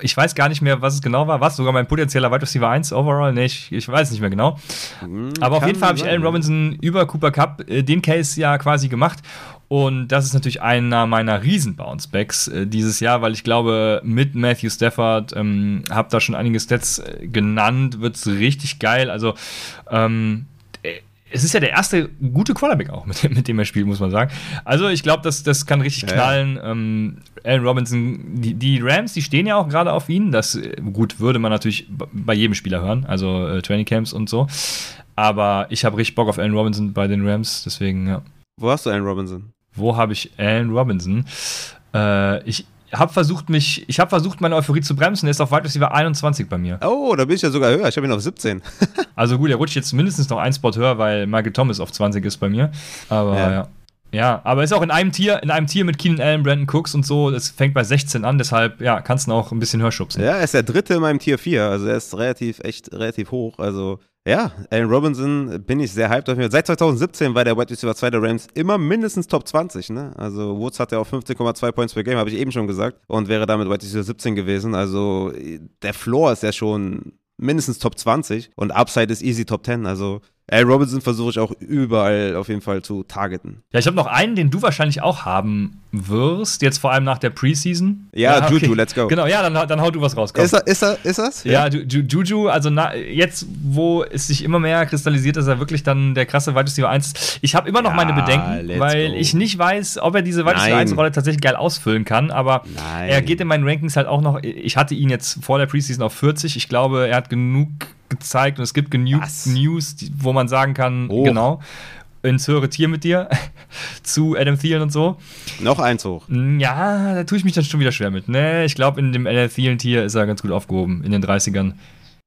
ich weiß gar nicht mehr, was es genau war, was sogar mein potenzieller Wide Receiver 1 overall, nee, ich, ich weiß nicht mehr genau. Hm, Aber auf jeden Fall habe ich Allen Robinson über Cooper Cup äh, den Case ja quasi gemacht und das ist natürlich einer meiner Riesen-Bouncebacks äh, dieses Jahr, weil ich glaube, mit Matthew Stafford, ähm, habe da schon einige Stats äh, genannt, wird es richtig geil. Also, ähm, äh, es ist ja der erste gute Quarterback auch, mit, mit dem er spielt, muss man sagen. Also ich glaube, das, das kann richtig ja. knallen. Ähm, Allen Robinson, die, die, Rams, die stehen ja auch gerade auf ihn. Das äh, gut würde man natürlich bei jedem Spieler hören, also äh, Training Camps und so. Aber ich habe richtig Bock auf Allen Robinson bei den Rams, deswegen ja. Wo hast du Allen Robinson? Wo habe ich Allen Robinson? Äh, ich habe versucht, mich, ich habe versucht, meine Euphorie zu bremsen. Er ist auf Wide Receiver 21 bei mir. Oh, da bin ich ja sogar höher. Ich habe ihn auf 17. also gut, er rutscht jetzt mindestens noch ein Spot höher, weil Michael Thomas auf 20 ist bei mir. Aber ja. ja. Ja, aber ist auch in einem Tier, in einem Tier mit Keenan Allen, Brandon Cooks und so. Das fängt bei 16 an, deshalb ja, kannst du auch ein bisschen höher schubsen. Ja, er ist der dritte in meinem Tier 4. Also er ist relativ, echt relativ hoch. Also ja, Allen Robinson bin ich sehr hyped auf. Seit 2017 war der Wide Receiver 2 der Rams immer mindestens Top 20. Ne? Also Woods hat ja auch 15,2 Points per Game, habe ich eben schon gesagt. Und wäre damit Wide Receiver 17 gewesen. Also der Floor ist ja schon mindestens Top 20 und Upside ist easy Top 10. Also Al Robinson versuche ich auch überall auf jeden Fall zu targeten. Ja, ich habe noch einen, den du wahrscheinlich auch haben wirst, jetzt vor allem nach der Preseason. Ja, ja okay. Juju, let's go. Genau, ja, dann, dann hau du was raus. Komm. Ist er, ist er, ist das? Ja, ja Juju, also na, jetzt, wo es sich immer mehr kristallisiert, dass er wirklich dann der krasse Wide Receiver 1 ist. Ich habe immer noch ja, meine Bedenken, weil go. ich nicht weiß, ob er diese Wide Receiver 1 Rolle tatsächlich geil ausfüllen kann, aber Nein. er geht in meinen Rankings halt auch noch, ich hatte ihn jetzt vor der Preseason auf 40, ich glaube, er hat genug gezeigt und es gibt genug Was? News, wo man sagen kann, hoch. genau, ins höhere Tier mit dir zu Adam Thielen und so. Noch eins hoch. Mm, ja, da tue ich mich dann schon wieder schwer mit. Ne, ich glaube, in dem Adam Thielen-Tier ist er ganz gut aufgehoben, in den 30ern.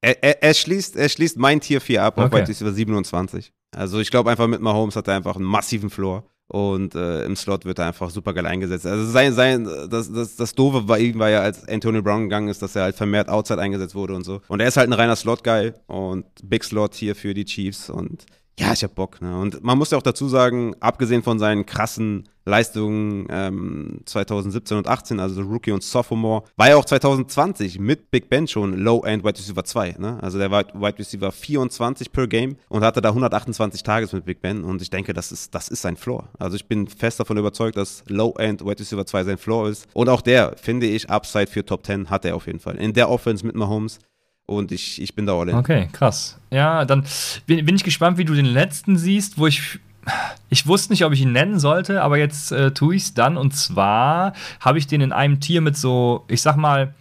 Er, er, er, schließt, er schließt mein Tier 4 ab auf okay. Wide 27. Also ich glaube einfach mit Mahomes hat er einfach einen massiven Floor und äh, im Slot wird er einfach super geil eingesetzt. Also sein, sein, das, das, das Doofe war, war ja, als Antonio Brown gegangen ist, dass er halt vermehrt Outside eingesetzt wurde und so. Und er ist halt ein reiner Slot-Guy und Big Slot hier für die Chiefs und ja, ich hab Bock. Ne? Und man muss ja auch dazu sagen, abgesehen von seinen krassen Leistungen ähm, 2017 und 18, also Rookie und Sophomore, war er auch 2020 mit Big Ben schon Low-End Wide Receiver 2. Ne? Also der war Wide Receiver 24 per Game und hatte da 128 Tages mit Big Ben und ich denke, das ist, das ist sein Floor. Also ich bin fest davon überzeugt, dass Low-End Wide Receiver 2 sein Floor ist. Und auch der, finde ich, Upside für Top 10 hat er auf jeden Fall. In der Offense mit Mahomes und ich, ich bin da all in. Okay, krass. Ja, dann bin, bin ich gespannt, wie du den letzten siehst, wo ich. Ich wusste nicht, ob ich ihn nennen sollte, aber jetzt äh, tue ich es dann. Und zwar habe ich den in einem Tier mit so, ich sag mal,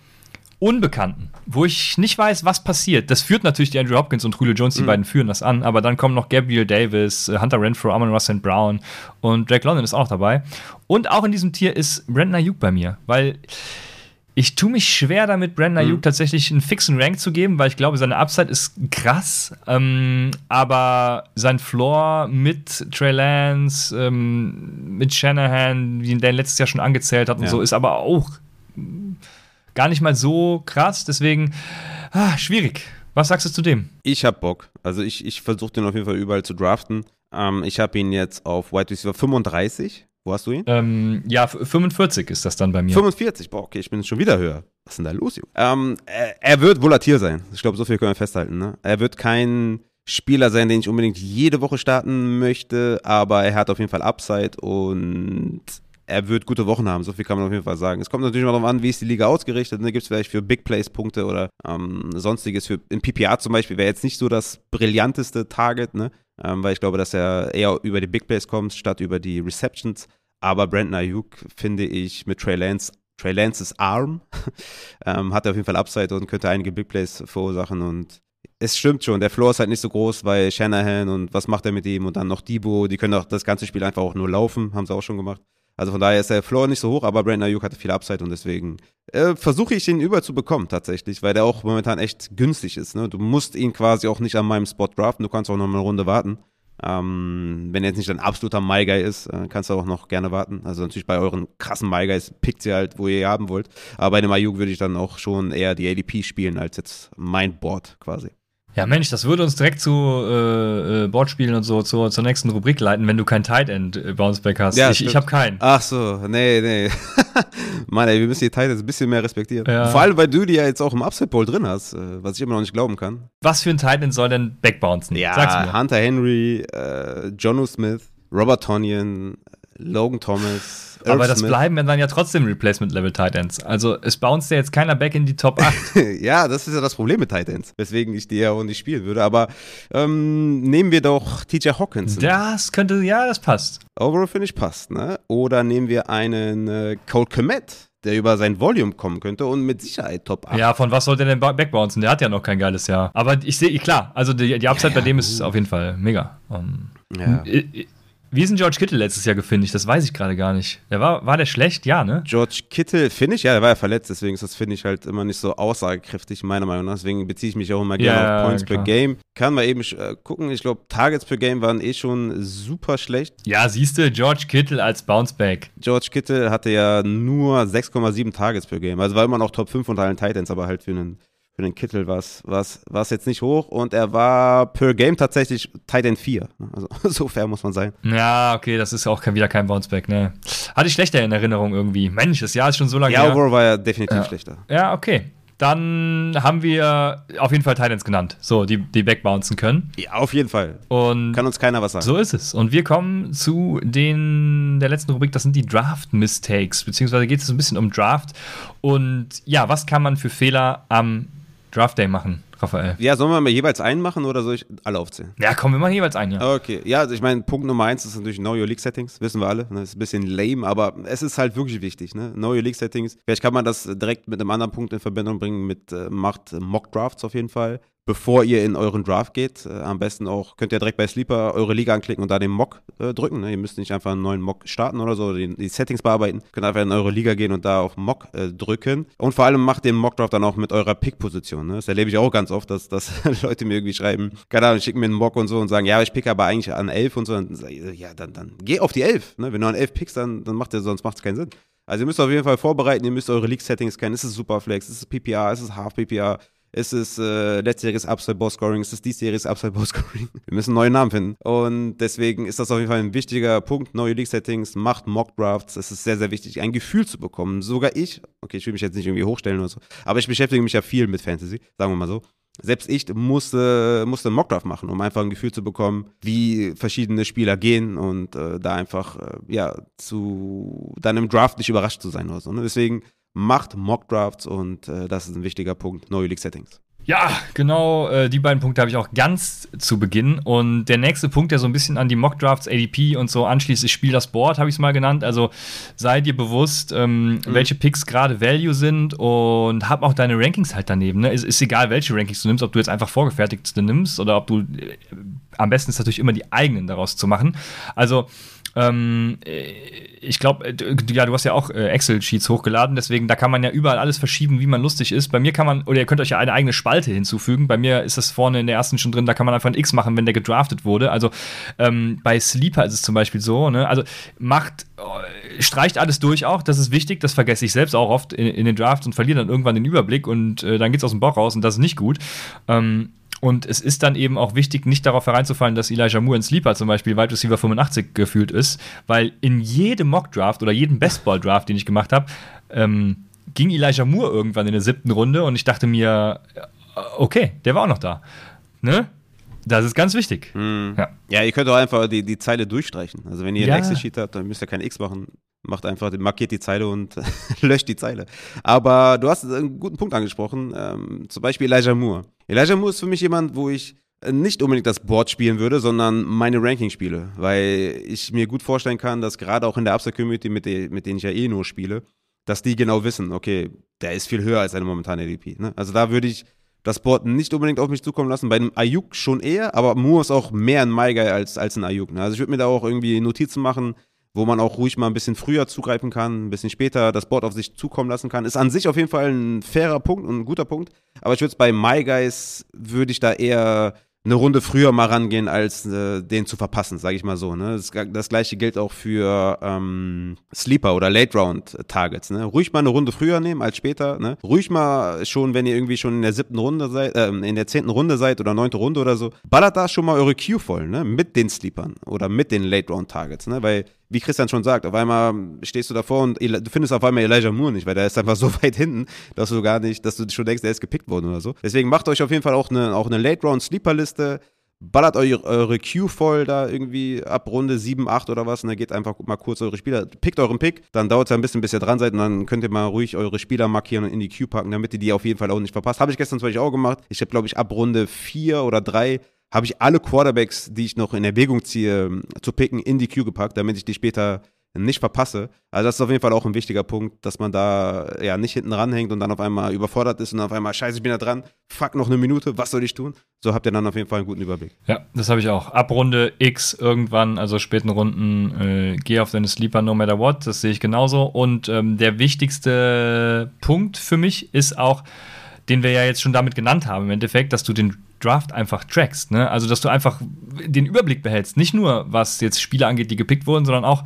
Unbekannten, wo ich nicht weiß, was passiert. Das führt natürlich die Andrew Hopkins und Julio Jones, die mhm. beiden führen das an, aber dann kommen noch Gabriel Davis, äh, Hunter Renfro, Amon Russell Brown und Drake London ist auch noch dabei. Und auch in diesem Tier ist Brandon Ayuk bei mir, weil ich tue mich schwer damit, Brandon Ayuk mhm. tatsächlich einen fixen Rank zu geben, weil ich glaube, seine Upside ist krass. Ähm, aber sein Floor mit Trey Lance, ähm, mit Shanahan, wie ihn der letztes Jahr schon angezählt hat und ja. so, ist aber auch gar nicht mal so krass. Deswegen, ah, schwierig. Was sagst du zu dem? Ich hab Bock. Also ich, ich versuche den auf jeden Fall überall zu draften. Ähm, ich habe ihn jetzt auf Wide Receiver 35 wo hast du ihn? Ähm, ja, 45 ist das dann bei mir. 45, boah, okay, ich bin schon wieder höher. Was ist denn da los, Junge? Ähm, er, er, wird volatil sein. Ich glaube, so viel können wir festhalten. Ne? Er wird kein Spieler sein, den ich unbedingt jede Woche starten möchte, aber er hat auf jeden Fall Upside und er wird gute Wochen haben, so viel kann man auf jeden Fall sagen. Es kommt natürlich mal darauf an, wie ist die Liga ausgerichtet. Ne? Gibt es vielleicht für Big Plays Punkte oder ähm, sonstiges. Für, in PPA zum Beispiel wäre jetzt nicht so das brillanteste Target, ne? Ähm, weil ich glaube, dass er eher über die Big Plays kommt, statt über die Receptions. Aber Brandon Ayuk finde ich mit Trey Lance, Trey Lances Arm, ähm, hat er auf jeden Fall Upside und könnte einige Big Plays verursachen und es stimmt schon, der Floor ist halt nicht so groß, weil Shanahan und was macht er mit ihm und dann noch Debo, die können auch das ganze Spiel einfach auch nur laufen, haben sie auch schon gemacht. Also von daher ist der Floor nicht so hoch, aber Brandon Ayuk hatte viel Upside und deswegen äh, versuche ich ihn über zu bekommen tatsächlich, weil der auch momentan echt günstig ist. Ne? Du musst ihn quasi auch nicht an meinem Spot draften, du kannst auch noch eine Runde warten. Ähm, wenn er jetzt nicht ein absoluter My Guy ist, äh, kannst du auch noch gerne warten. Also natürlich bei euren krassen My Guys pickt sie halt, wo ihr haben wollt. Aber bei dem Ayuk würde ich dann auch schon eher die ADP spielen als jetzt mein Board quasi. Ja, Mensch, das würde uns direkt zu äh, äh, Bordspielen und so zur, zur nächsten Rubrik leiten, wenn du kein Tight End äh, Bounceback hast. Ja, ich ich habe keinen. Ach so, nee, nee. Mann, ey, wir müssen die Tight Ends ein bisschen mehr respektieren. Ja. Vor allem, weil du die ja jetzt auch im Upset Bowl drin hast, äh, was ich immer noch nicht glauben kann. Was für ein Tight End soll denn backbouncen? Ja, Hunter Henry, äh, Jono Smith, Robert Tonyan, Logan Thomas. Aber das Smith. bleiben dann ja trotzdem Replacement-Level Titans. Also es bounced ja jetzt keiner back in die Top 8. ja, das ist ja das Problem mit Titans, weswegen ich die ja auch nicht spielen würde. Aber ähm, nehmen wir doch TJ Hawkins. Das könnte, ja, das passt. Overall finde ich passt, ne? Oder nehmen wir einen äh, Cole Komet, der über sein Volume kommen könnte und mit Sicherheit Top 8. Ja, von was soll der denn backbouncen? Der hat ja noch kein geiles Jahr. Aber ich sehe, klar, also die, die Upside ja, ja, bei dem ist auf jeden Fall mega. Um, ja. Wie ist denn George Kittle letztes Jahr gefinisht? Das weiß ich gerade gar nicht. Der war, war der schlecht? Ja, ne? George Kittle, Finish? Ja, der war ja verletzt, deswegen ist das Finish halt immer nicht so aussagekräftig, meiner Meinung nach. Deswegen beziehe ich mich auch immer gerne ja, auf Points klar. per Game. Kann man eben äh, gucken. Ich glaube, Targets per Game waren eh schon super schlecht. Ja, siehst du, George Kittle als Bounceback. George Kittle hatte ja nur 6,7 Targets per Game. Also war immer noch Top 5 unter allen Titans, aber halt für einen für den Kittel war es jetzt nicht hoch und er war per Game tatsächlich Titan 4. Also so fair muss man sein. Ja, okay, das ist auch kein, wieder kein Bounceback, ne? Hatte ich schlechter in Erinnerung irgendwie. Mensch, das Jahr ist schon so lange ja, her. Ja, war ja definitiv ja. schlechter. Ja, okay. Dann haben wir auf jeden Fall Titans genannt, so, die, die wegbouncen können. Ja, auf jeden Fall. Und Kann uns keiner was sagen. So ist es. Und wir kommen zu den, der letzten Rubrik, das sind die Draft-Mistakes, beziehungsweise geht es ein bisschen um Draft. Und ja, was kann man für Fehler am Draft Day machen, Raphael. Ja, sollen wir mal jeweils einen machen oder soll ich alle aufzählen? Ja, komm, wir machen jeweils einen, ja. Okay, ja, also ich meine, Punkt Nummer eins ist natürlich Know Your League Settings, wissen wir alle. Das ist ein bisschen lame, aber es ist halt wirklich wichtig, ne? Know Your League Settings. Vielleicht kann man das direkt mit einem anderen Punkt in Verbindung bringen, mit äh, macht Mock Drafts auf jeden Fall bevor ihr in euren Draft geht. Äh, am besten auch, könnt ihr direkt bei Sleeper eure Liga anklicken und da den Mock äh, drücken. Ne? Ihr müsst nicht einfach einen neuen Mock starten oder so, die, die Settings bearbeiten. Könnt einfach in eure Liga gehen und da auf Mock äh, drücken. Und vor allem macht den Mock Draft dann auch mit eurer Pick-Position. Ne? Das erlebe ich auch ganz oft, dass, dass Leute mir irgendwie schreiben, keine Ahnung, schicken mir einen Mock und so und sagen, ja, ich pick aber eigentlich an 11 und so. Und ja, dann, dann geh auf die 11. Ne? Wenn du an 11 pickst, dann, dann macht der, sonst macht es keinen Sinn. Also ihr müsst auf jeden Fall vorbereiten, ihr müsst eure League-Settings kennen. Ist es Superflex, ist es PPR, ist es Half-PPR, ist es äh, letztjähriges Upside Boss Scoring, ist es diesjähriges Upside Boss Scoring. Wir müssen neue Namen finden. Und deswegen ist das auf jeden Fall ein wichtiger Punkt. Neue League Settings, macht Mock Drafts. Es ist sehr, sehr wichtig, ein Gefühl zu bekommen. Sogar ich, okay, ich will mich jetzt nicht irgendwie hochstellen oder so, aber ich beschäftige mich ja viel mit Fantasy, sagen wir mal so selbst ich musste, musste einen Mockdraft machen, um einfach ein Gefühl zu bekommen, wie verschiedene Spieler gehen und äh, da einfach, äh, ja, zu dann im Draft nicht überrascht zu sein oder so. Ne? Deswegen macht Mockdrafts und äh, das ist ein wichtiger Punkt, neue League Settings. Ja, genau, äh, die beiden Punkte habe ich auch ganz zu Beginn. Und der nächste Punkt, der so ein bisschen an die Mockdrafts, ADP und so anschließt, ist Spiel das Board, habe ich es mal genannt. Also sei dir bewusst, ähm, mhm. welche Picks gerade Value sind und hab auch deine Rankings halt daneben. Ne? Ist, ist egal, welche Rankings du nimmst, ob du jetzt einfach vorgefertigte nimmst oder ob du, äh, am besten ist natürlich immer die eigenen daraus zu machen. Also ähm, äh, ich glaube, äh, ja, du hast ja auch äh, Excel-Sheets hochgeladen, deswegen da kann man ja überall alles verschieben, wie man lustig ist. Bei mir kann man, oder ihr könnt euch ja eine eigene Spalte hinzufügen. Bei mir ist das vorne in der ersten schon drin, da kann man einfach ein X machen, wenn der gedraftet wurde. Also ähm, bei Sleeper ist es zum Beispiel so, ne? Also macht, streicht alles durch auch, das ist wichtig, das vergesse ich selbst auch oft in, in den Drafts und verliere dann irgendwann den Überblick und äh, dann geht's aus dem Bauch raus und das ist nicht gut. Ähm, und es ist dann eben auch wichtig, nicht darauf hereinzufallen, dass Elijah Moore in Sleeper zum Beispiel Wide Receiver 85 gefühlt ist, weil in jedem Mock-Draft oder jedem Bestball-Draft, den ich gemacht habe, ähm, ging Elijah Moore irgendwann in der siebten Runde und ich dachte mir, äh, okay, der war auch noch da. Ne? Das ist ganz wichtig. Mhm. Ja. ja. ihr könnt auch einfach die, die Zeile durchstreichen. Also wenn ihr ja. ein Excel-Sheet habt, dann müsst ihr kein X machen macht einfach, markiert die Zeile und löscht die Zeile. Aber du hast einen guten Punkt angesprochen, ähm, zum Beispiel Elijah Moore. Elijah Moore ist für mich jemand, wo ich nicht unbedingt das Board spielen würde, sondern meine Ranking spiele, weil ich mir gut vorstellen kann, dass gerade auch in der Upside-Community, mit, mit denen ich ja eh nur spiele, dass die genau wissen, okay, der ist viel höher als eine momentane ADP. Ne? Also da würde ich das Board nicht unbedingt auf mich zukommen lassen. Bei einem Ayuk schon eher, aber Moore ist auch mehr ein My Guy als, als ein Ayuk. Ne? Also ich würde mir da auch irgendwie Notizen machen, wo man auch ruhig mal ein bisschen früher zugreifen kann, ein bisschen später das Board auf sich zukommen lassen kann. Ist an sich auf jeden Fall ein fairer Punkt und ein guter Punkt. Aber ich würde es bei My Guys, würde ich da eher eine Runde früher mal rangehen, als äh, den zu verpassen, sage ich mal so. Ne? Das, das, gleiche gilt auch für ähm, Sleeper oder Late Round Targets. Ne? Ruhig mal eine Runde früher nehmen als später. Ne? Ruhig mal schon, wenn ihr irgendwie schon in der siebten Runde seid, äh, in der zehnten Runde seid oder neunte Runde oder so, ballert da schon mal eure Queue voll, ne? Mit den Sleepern oder mit den Late Round Targets, ne? Weil wie Christian schon sagt, auf einmal stehst du davor und du findest auf einmal Elijah Moore nicht, weil der ist einfach so weit hinten, dass du gar nicht, dass du schon denkst, der ist gepickt worden oder so. Deswegen macht euch auf jeden Fall auch eine, auch eine Late Round Sleeper Liste ballert eure, eure Queue voll da irgendwie ab Runde 7, 8 oder was und dann geht einfach mal kurz eure Spieler, pickt euren Pick, dann dauert es ein bisschen, bis ihr dran seid und dann könnt ihr mal ruhig eure Spieler markieren und in die Queue packen, damit ihr die auf jeden Fall auch nicht verpasst. Habe ich gestern zum Beispiel auch gemacht. Ich habe, glaube ich, ab Runde 4 oder 3 habe ich alle Quarterbacks, die ich noch in Erwägung ziehe, zu picken, in die Queue gepackt, damit ich die später nicht verpasse. Also das ist auf jeden Fall auch ein wichtiger Punkt, dass man da ja nicht hinten ranhängt und dann auf einmal überfordert ist und auf einmal, scheiße, ich bin da dran, fuck, noch eine Minute, was soll ich tun? So habt ihr dann auf jeden Fall einen guten Überblick. Ja, das habe ich auch. Ab Runde X irgendwann, also späten Runden, äh, geh auf deine Sleeper no matter what, das sehe ich genauso. Und ähm, der wichtigste Punkt für mich ist auch, den wir ja jetzt schon damit genannt haben, im Endeffekt, dass du den Draft einfach trackst. Ne? Also, dass du einfach den Überblick behältst. Nicht nur, was jetzt Spiele angeht, die gepickt wurden, sondern auch,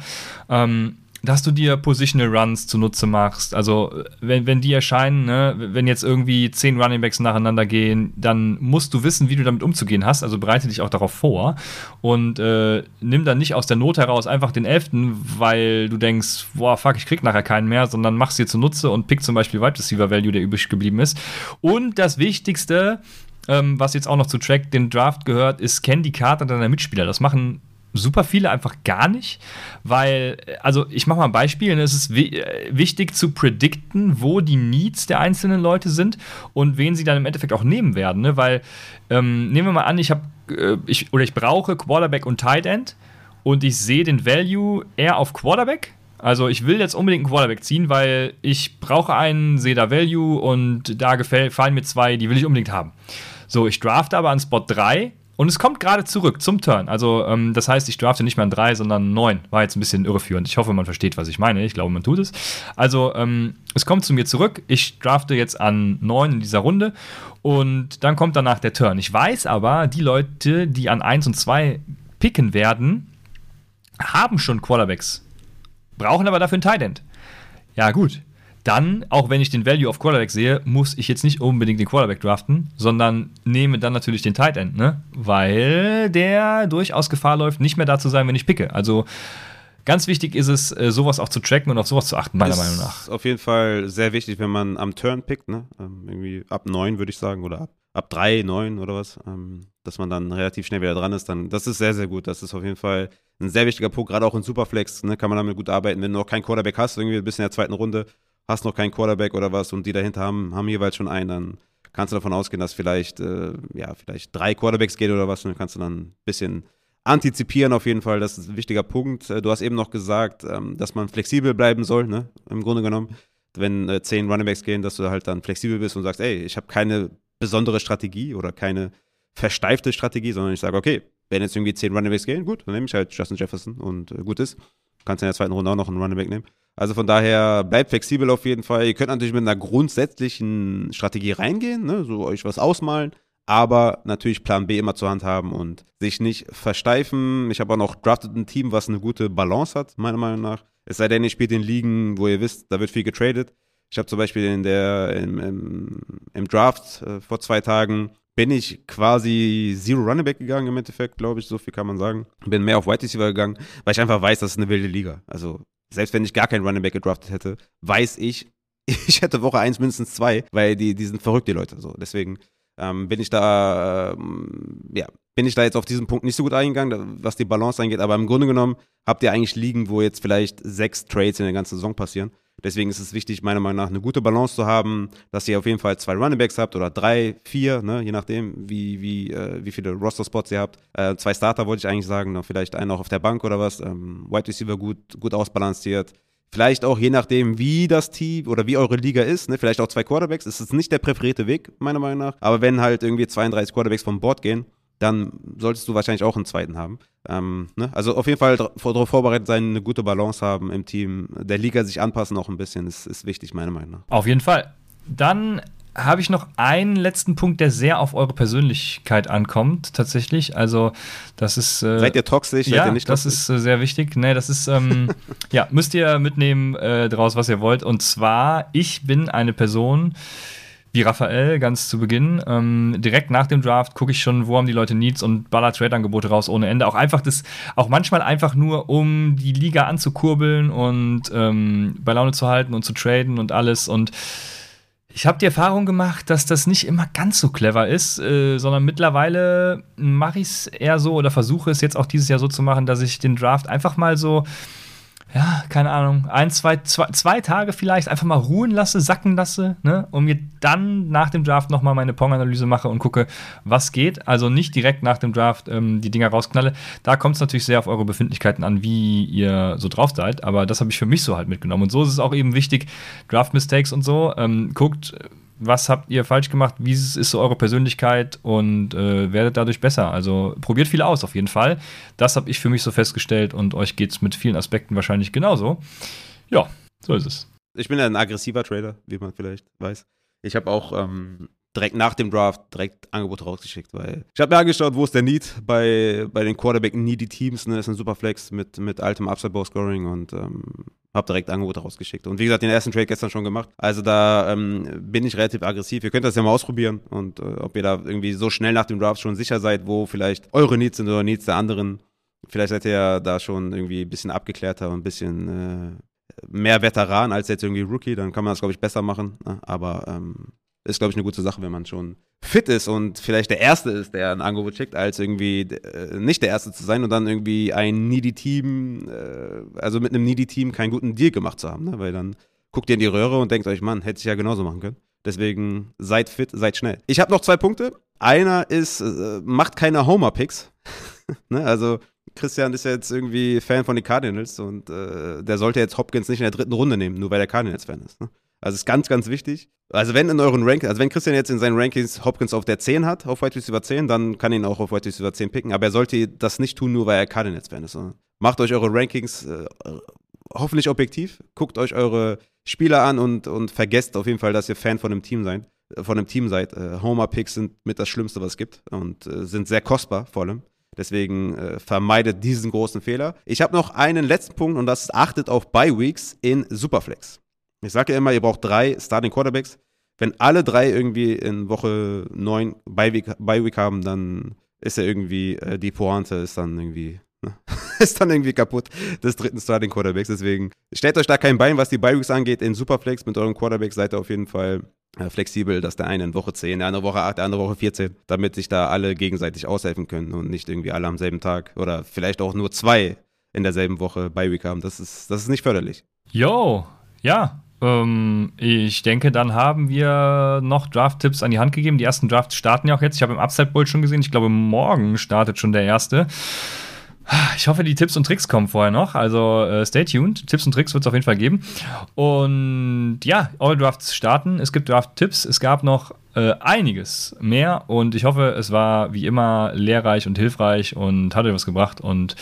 ähm, dass du dir Positional Runs zunutze machst. Also, wenn, wenn die erscheinen, ne, wenn jetzt irgendwie zehn Running Backs nacheinander gehen, dann musst du wissen, wie du damit umzugehen hast. Also bereite dich auch darauf vor und äh, nimm dann nicht aus der Not heraus einfach den Elften, weil du denkst, boah, fuck, ich krieg nachher keinen mehr, sondern machst dir zunutze und pick zum Beispiel Wide Receiver Value, der übrig geblieben ist. Und das Wichtigste, ähm, was jetzt auch noch zu Track den Draft gehört, ist, kenn die Karte deiner Mitspieler. Das machen super viele einfach gar nicht, weil, also ich mache mal ein Beispiel, ne, es ist äh, wichtig zu predikten, wo die Needs der einzelnen Leute sind und wen sie dann im Endeffekt auch nehmen werden, ne? weil, ähm, nehmen wir mal an, ich habe, äh, ich, oder ich brauche Quarterback und Tight End und ich sehe den Value eher auf Quarterback, also ich will jetzt unbedingt einen Quarterback ziehen, weil ich brauche einen, sehe da Value und da gefallen mir zwei, die will ich unbedingt haben. So, ich drafte aber an Spot 3 und es kommt gerade zurück zum Turn. Also, ähm, das heißt, ich drafte nicht mehr an 3, sondern an 9. War jetzt ein bisschen irreführend. Ich hoffe, man versteht, was ich meine. Ich glaube, man tut es. Also, ähm, es kommt zu mir zurück. Ich drafte jetzt an 9 in dieser Runde und dann kommt danach der Turn. Ich weiß aber, die Leute, die an 1 und 2 picken werden, haben schon Quarterbacks, brauchen aber dafür einen Tight End. Ja, gut dann, auch wenn ich den Value auf Quarterback sehe, muss ich jetzt nicht unbedingt den Quarterback draften, sondern nehme dann natürlich den Tight End, ne? Weil der durchaus Gefahr läuft, nicht mehr da zu sein, wenn ich picke. Also ganz wichtig ist es, äh, sowas auch zu tracken und auf sowas zu achten, meiner ist Meinung nach. Ist auf jeden Fall sehr wichtig, wenn man am Turn pickt, ne? Ähm, irgendwie ab 9 würde ich sagen, oder ab, ab 3, 9 oder was, ähm, dass man dann relativ schnell wieder dran ist, dann das ist sehr, sehr gut. Das ist auf jeden Fall ein sehr wichtiger Punkt, gerade auch in Superflex, ne, kann man damit gut arbeiten. Wenn du noch keinen Quarterback hast, irgendwie bis in der zweiten Runde, hast noch keinen Quarterback oder was und die dahinter haben, haben jeweils schon einen, dann kannst du davon ausgehen, dass vielleicht, äh, ja, vielleicht drei Quarterbacks geht oder was, und dann kannst du dann ein bisschen antizipieren auf jeden Fall, das ist ein wichtiger Punkt. Äh, du hast eben noch gesagt, ähm, dass man flexibel bleiben soll, ne, im Grunde genommen. Wenn äh, zehn Runningbacks gehen, dass du halt dann flexibel bist und sagst, ey, ich habe keine besondere Strategie oder keine versteifte Strategie, sondern ich sage, okay, wenn jetzt irgendwie zehn Runningbacks gehen, gut, dann nehme ich halt Justin Jefferson und äh, gut ist. Kannst in der zweiten Runde auch noch einen Runningback nehmen. Also von daher bleibt flexibel auf jeden Fall. Ihr könnt natürlich mit einer grundsätzlichen Strategie reingehen, ne? so euch was ausmalen, aber natürlich Plan B immer zur Hand haben und sich nicht versteifen. Ich habe auch noch drafted ein Team, was eine gute Balance hat, meiner Meinung nach. Es sei denn, ihr spielt in Ligen, wo ihr wisst, da wird viel getradet. Ich habe zum Beispiel in der, im, im, im Draft äh, vor zwei Tagen bin ich quasi Zero Running Back gegangen im Endeffekt, glaube ich, so viel kann man sagen. Bin mehr auf White Receiver gegangen, weil ich einfach weiß, das ist eine wilde Liga. Also selbst wenn ich gar keinen Running Back gedraftet hätte, weiß ich, ich hätte Woche 1 mindestens zwei, weil die, die sind verrückt, die Leute. So. Deswegen ähm, bin ich da, ähm, ja, bin ich da jetzt auf diesen Punkt nicht so gut eingegangen, was die Balance angeht. Aber im Grunde genommen habt ihr eigentlich Ligen, wo jetzt vielleicht sechs Trades in der ganzen Saison passieren. Deswegen ist es wichtig, meiner Meinung nach, eine gute Balance zu haben, dass ihr auf jeden Fall zwei Runningbacks habt oder drei, vier, ne, je nachdem, wie, wie, äh, wie viele Roster-Spots ihr habt. Äh, zwei Starter wollte ich eigentlich sagen, noch vielleicht einen auch auf der Bank oder was. Ähm, Wide Receiver gut, gut ausbalanciert. Vielleicht auch je nachdem, wie das Team oder wie eure Liga ist, ne, vielleicht auch zwei Quarterbacks. Es ist nicht der präferierte Weg, meiner Meinung nach. Aber wenn halt irgendwie 32 Quarterbacks vom Board gehen, dann solltest du wahrscheinlich auch einen zweiten haben. Ähm, ne? Also auf jeden Fall darauf vorbereitet sein, eine gute Balance haben im Team, der Liga sich anpassen auch ein bisschen, ist, ist wichtig, meiner Meinung nach. Auf jeden Fall. Dann habe ich noch einen letzten Punkt, der sehr auf eure Persönlichkeit ankommt, tatsächlich. Also, das ist. Äh, Seid ihr toxisch? Ja, ihr nicht das ist äh, sehr wichtig. Nee, das ist, ähm, ja, müsst ihr mitnehmen äh, draus, was ihr wollt. Und zwar, ich bin eine Person, wie Raphael ganz zu Beginn. Ähm, direkt nach dem Draft gucke ich schon, wo haben die Leute Needs und baller Trade-Angebote raus ohne Ende. Auch einfach das, auch manchmal einfach nur, um die Liga anzukurbeln und ähm, bei Laune zu halten und zu traden und alles. Und ich habe die Erfahrung gemacht, dass das nicht immer ganz so clever ist, äh, sondern mittlerweile mache ich es eher so oder versuche es jetzt auch dieses Jahr so zu machen, dass ich den Draft einfach mal so ja, keine Ahnung, ein, zwei, zwei, zwei Tage vielleicht einfach mal ruhen lasse, sacken lasse, ne? und mir dann nach dem Draft nochmal meine Pong-Analyse mache und gucke, was geht. Also nicht direkt nach dem Draft ähm, die Dinger rausknalle. Da kommt es natürlich sehr auf eure Befindlichkeiten an, wie ihr so drauf seid, aber das habe ich für mich so halt mitgenommen. Und so ist es auch eben wichtig, Draft-Mistakes und so. Ähm, guckt, was habt ihr falsch gemacht, wie ist so eure Persönlichkeit und äh, werdet dadurch besser. Also probiert viel aus auf jeden Fall. Das habe ich für mich so festgestellt und euch geht es mit vielen Aspekten wahrscheinlich genauso. Ja, so ist es. Ich bin ja ein aggressiver Trader, wie man vielleicht weiß. Ich habe auch ähm, direkt nach dem Draft direkt Angebote rausgeschickt, weil ich habe mir angeschaut, wo ist der Need bei, bei den Quarterback-needy Teams, ne, ist ein Superflex mit, mit altem Upside-Ball-Scoring und ähm, habe direkt Angebote rausgeschickt. Und wie gesagt, den ersten Trade gestern schon gemacht. Also da ähm, bin ich relativ aggressiv. Ihr könnt das ja mal ausprobieren und äh, ob ihr da irgendwie so schnell nach dem Draft schon sicher seid, wo vielleicht eure Needs sind oder Needs der anderen. Vielleicht seid ihr ja da schon irgendwie ein bisschen abgeklärter und ein bisschen äh, mehr Veteran als jetzt irgendwie Rookie. Dann kann man das, glaube ich, besser machen. Ne? Aber ähm, ist, glaube ich, eine gute Sache, wenn man schon fit ist und vielleicht der Erste ist, der ein Angebot schickt, als irgendwie äh, nicht der Erste zu sein und dann irgendwie ein Needy-Team, äh, also mit einem Needy-Team keinen guten Deal gemacht zu haben, ne? weil dann guckt ihr in die Röhre und denkt euch, Mann, hätte ich ja genauso machen können. Deswegen seid fit, seid schnell. Ich habe noch zwei Punkte. Einer ist, äh, macht keine Homer-Picks. ne? Also Christian ist ja jetzt irgendwie Fan von den Cardinals und äh, der sollte jetzt Hopkins nicht in der dritten Runde nehmen, nur weil der Cardinals-Fan ist. Ne? Also ist ganz, ganz wichtig. Also wenn in euren Rankings, also wenn Christian jetzt in seinen Rankings Hopkins auf der 10 hat, auf White Receiver 10, dann kann ihn auch auf White Receiver 10 picken. Aber er sollte das nicht tun, nur weil er Cardinals-Fan ist. Macht euch eure Rankings äh, hoffentlich objektiv, guckt euch eure Spieler an und, und vergesst auf jeden Fall, dass ihr Fan von einem Team seid. Äh, von einem Team seid. Äh, Homer-Picks sind mit das Schlimmste, was es gibt und äh, sind sehr kostbar vor allem. Deswegen äh, vermeidet diesen großen Fehler. Ich habe noch einen letzten Punkt und das ist, achtet auf Bye Weeks in Superflex. Ich sage ja immer, ihr braucht drei Starting Quarterbacks. Wenn alle drei irgendwie in Woche 9 Bye-Week Bye haben, dann ist ja irgendwie, äh, die Pointe ist dann irgendwie, ne? ist dann irgendwie kaputt des dritten Starting Quarterbacks. Deswegen stellt euch da kein Bein, was die Bye-Weeks angeht. In Superflex mit eurem Quarterback seid ihr auf jeden Fall äh, flexibel, dass der eine in Woche 10, der andere Woche 8, der andere Woche 14, damit sich da alle gegenseitig aushelfen können und nicht irgendwie alle am selben Tag oder vielleicht auch nur zwei in derselben Woche Bye-Week haben. Das ist, das ist nicht förderlich. Yo, ja, ähm, ich denke, dann haben wir noch Draft-Tipps an die Hand gegeben. Die ersten Drafts starten ja auch jetzt. Ich habe im Upside Bowl schon gesehen. Ich glaube, morgen startet schon der erste. Ich hoffe, die Tipps und Tricks kommen vorher noch. Also äh, stay tuned. Tipps und Tricks wird es auf jeden Fall geben. Und ja, All Drafts starten. Es gibt Draft-Tipps. Es gab noch äh, einiges mehr. Und ich hoffe, es war wie immer lehrreich und hilfreich und hat euch was gebracht. Und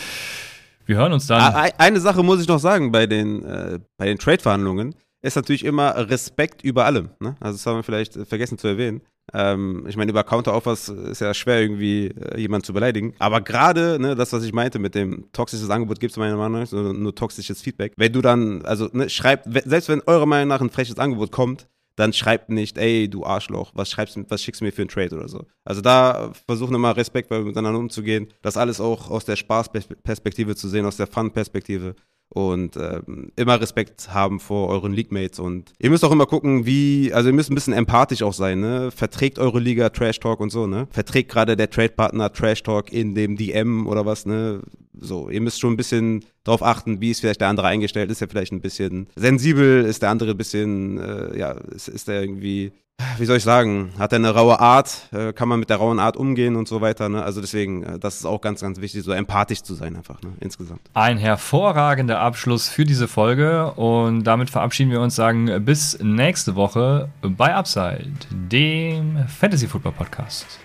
wir hören uns dann. Eine Sache muss ich noch sagen bei den, äh, den Trade-Verhandlungen ist natürlich immer Respekt über allem. Ne? Also das haben wir vielleicht vergessen zu erwähnen. Ähm, ich meine, über Counter-Offers ist ja schwer, irgendwie äh, jemanden zu beleidigen. Aber gerade ne, das, was ich meinte mit dem toxisches Angebot, gibt es meiner Meinung nach so nur toxisches Feedback. Wenn du dann, also ne, schreibt, selbst wenn eurer Meinung nach ein freches Angebot kommt, dann schreibt nicht, ey, du Arschloch, was, schreibst, was schickst du mir für einen Trade oder so. Also da versuchen immer respektvoll miteinander umzugehen, das alles auch aus der Spaßperspektive zu sehen, aus der Fun-Perspektive und ähm, immer Respekt haben vor euren League-Mates und ihr müsst auch immer gucken, wie, also ihr müsst ein bisschen empathisch auch sein, ne? Verträgt eure Liga Trash Talk und so, ne? Verträgt gerade der Trade-Partner Trash Talk in dem DM oder was, ne? So, ihr müsst schon ein bisschen darauf achten, wie ist vielleicht der andere eingestellt, ist er vielleicht ein bisschen sensibel, ist der andere ein bisschen, äh, ja, ist, ist der irgendwie wie soll ich sagen, hat er eine raue Art, äh, kann man mit der rauen Art umgehen und so weiter. Ne? Also deswegen, äh, das ist auch ganz, ganz wichtig, so empathisch zu sein einfach, ne? insgesamt. Ein hervorragender Abschluss für diese Folge und damit verabschieden wir uns, sagen bis nächste Woche bei Upside, dem Fantasy Football Podcast.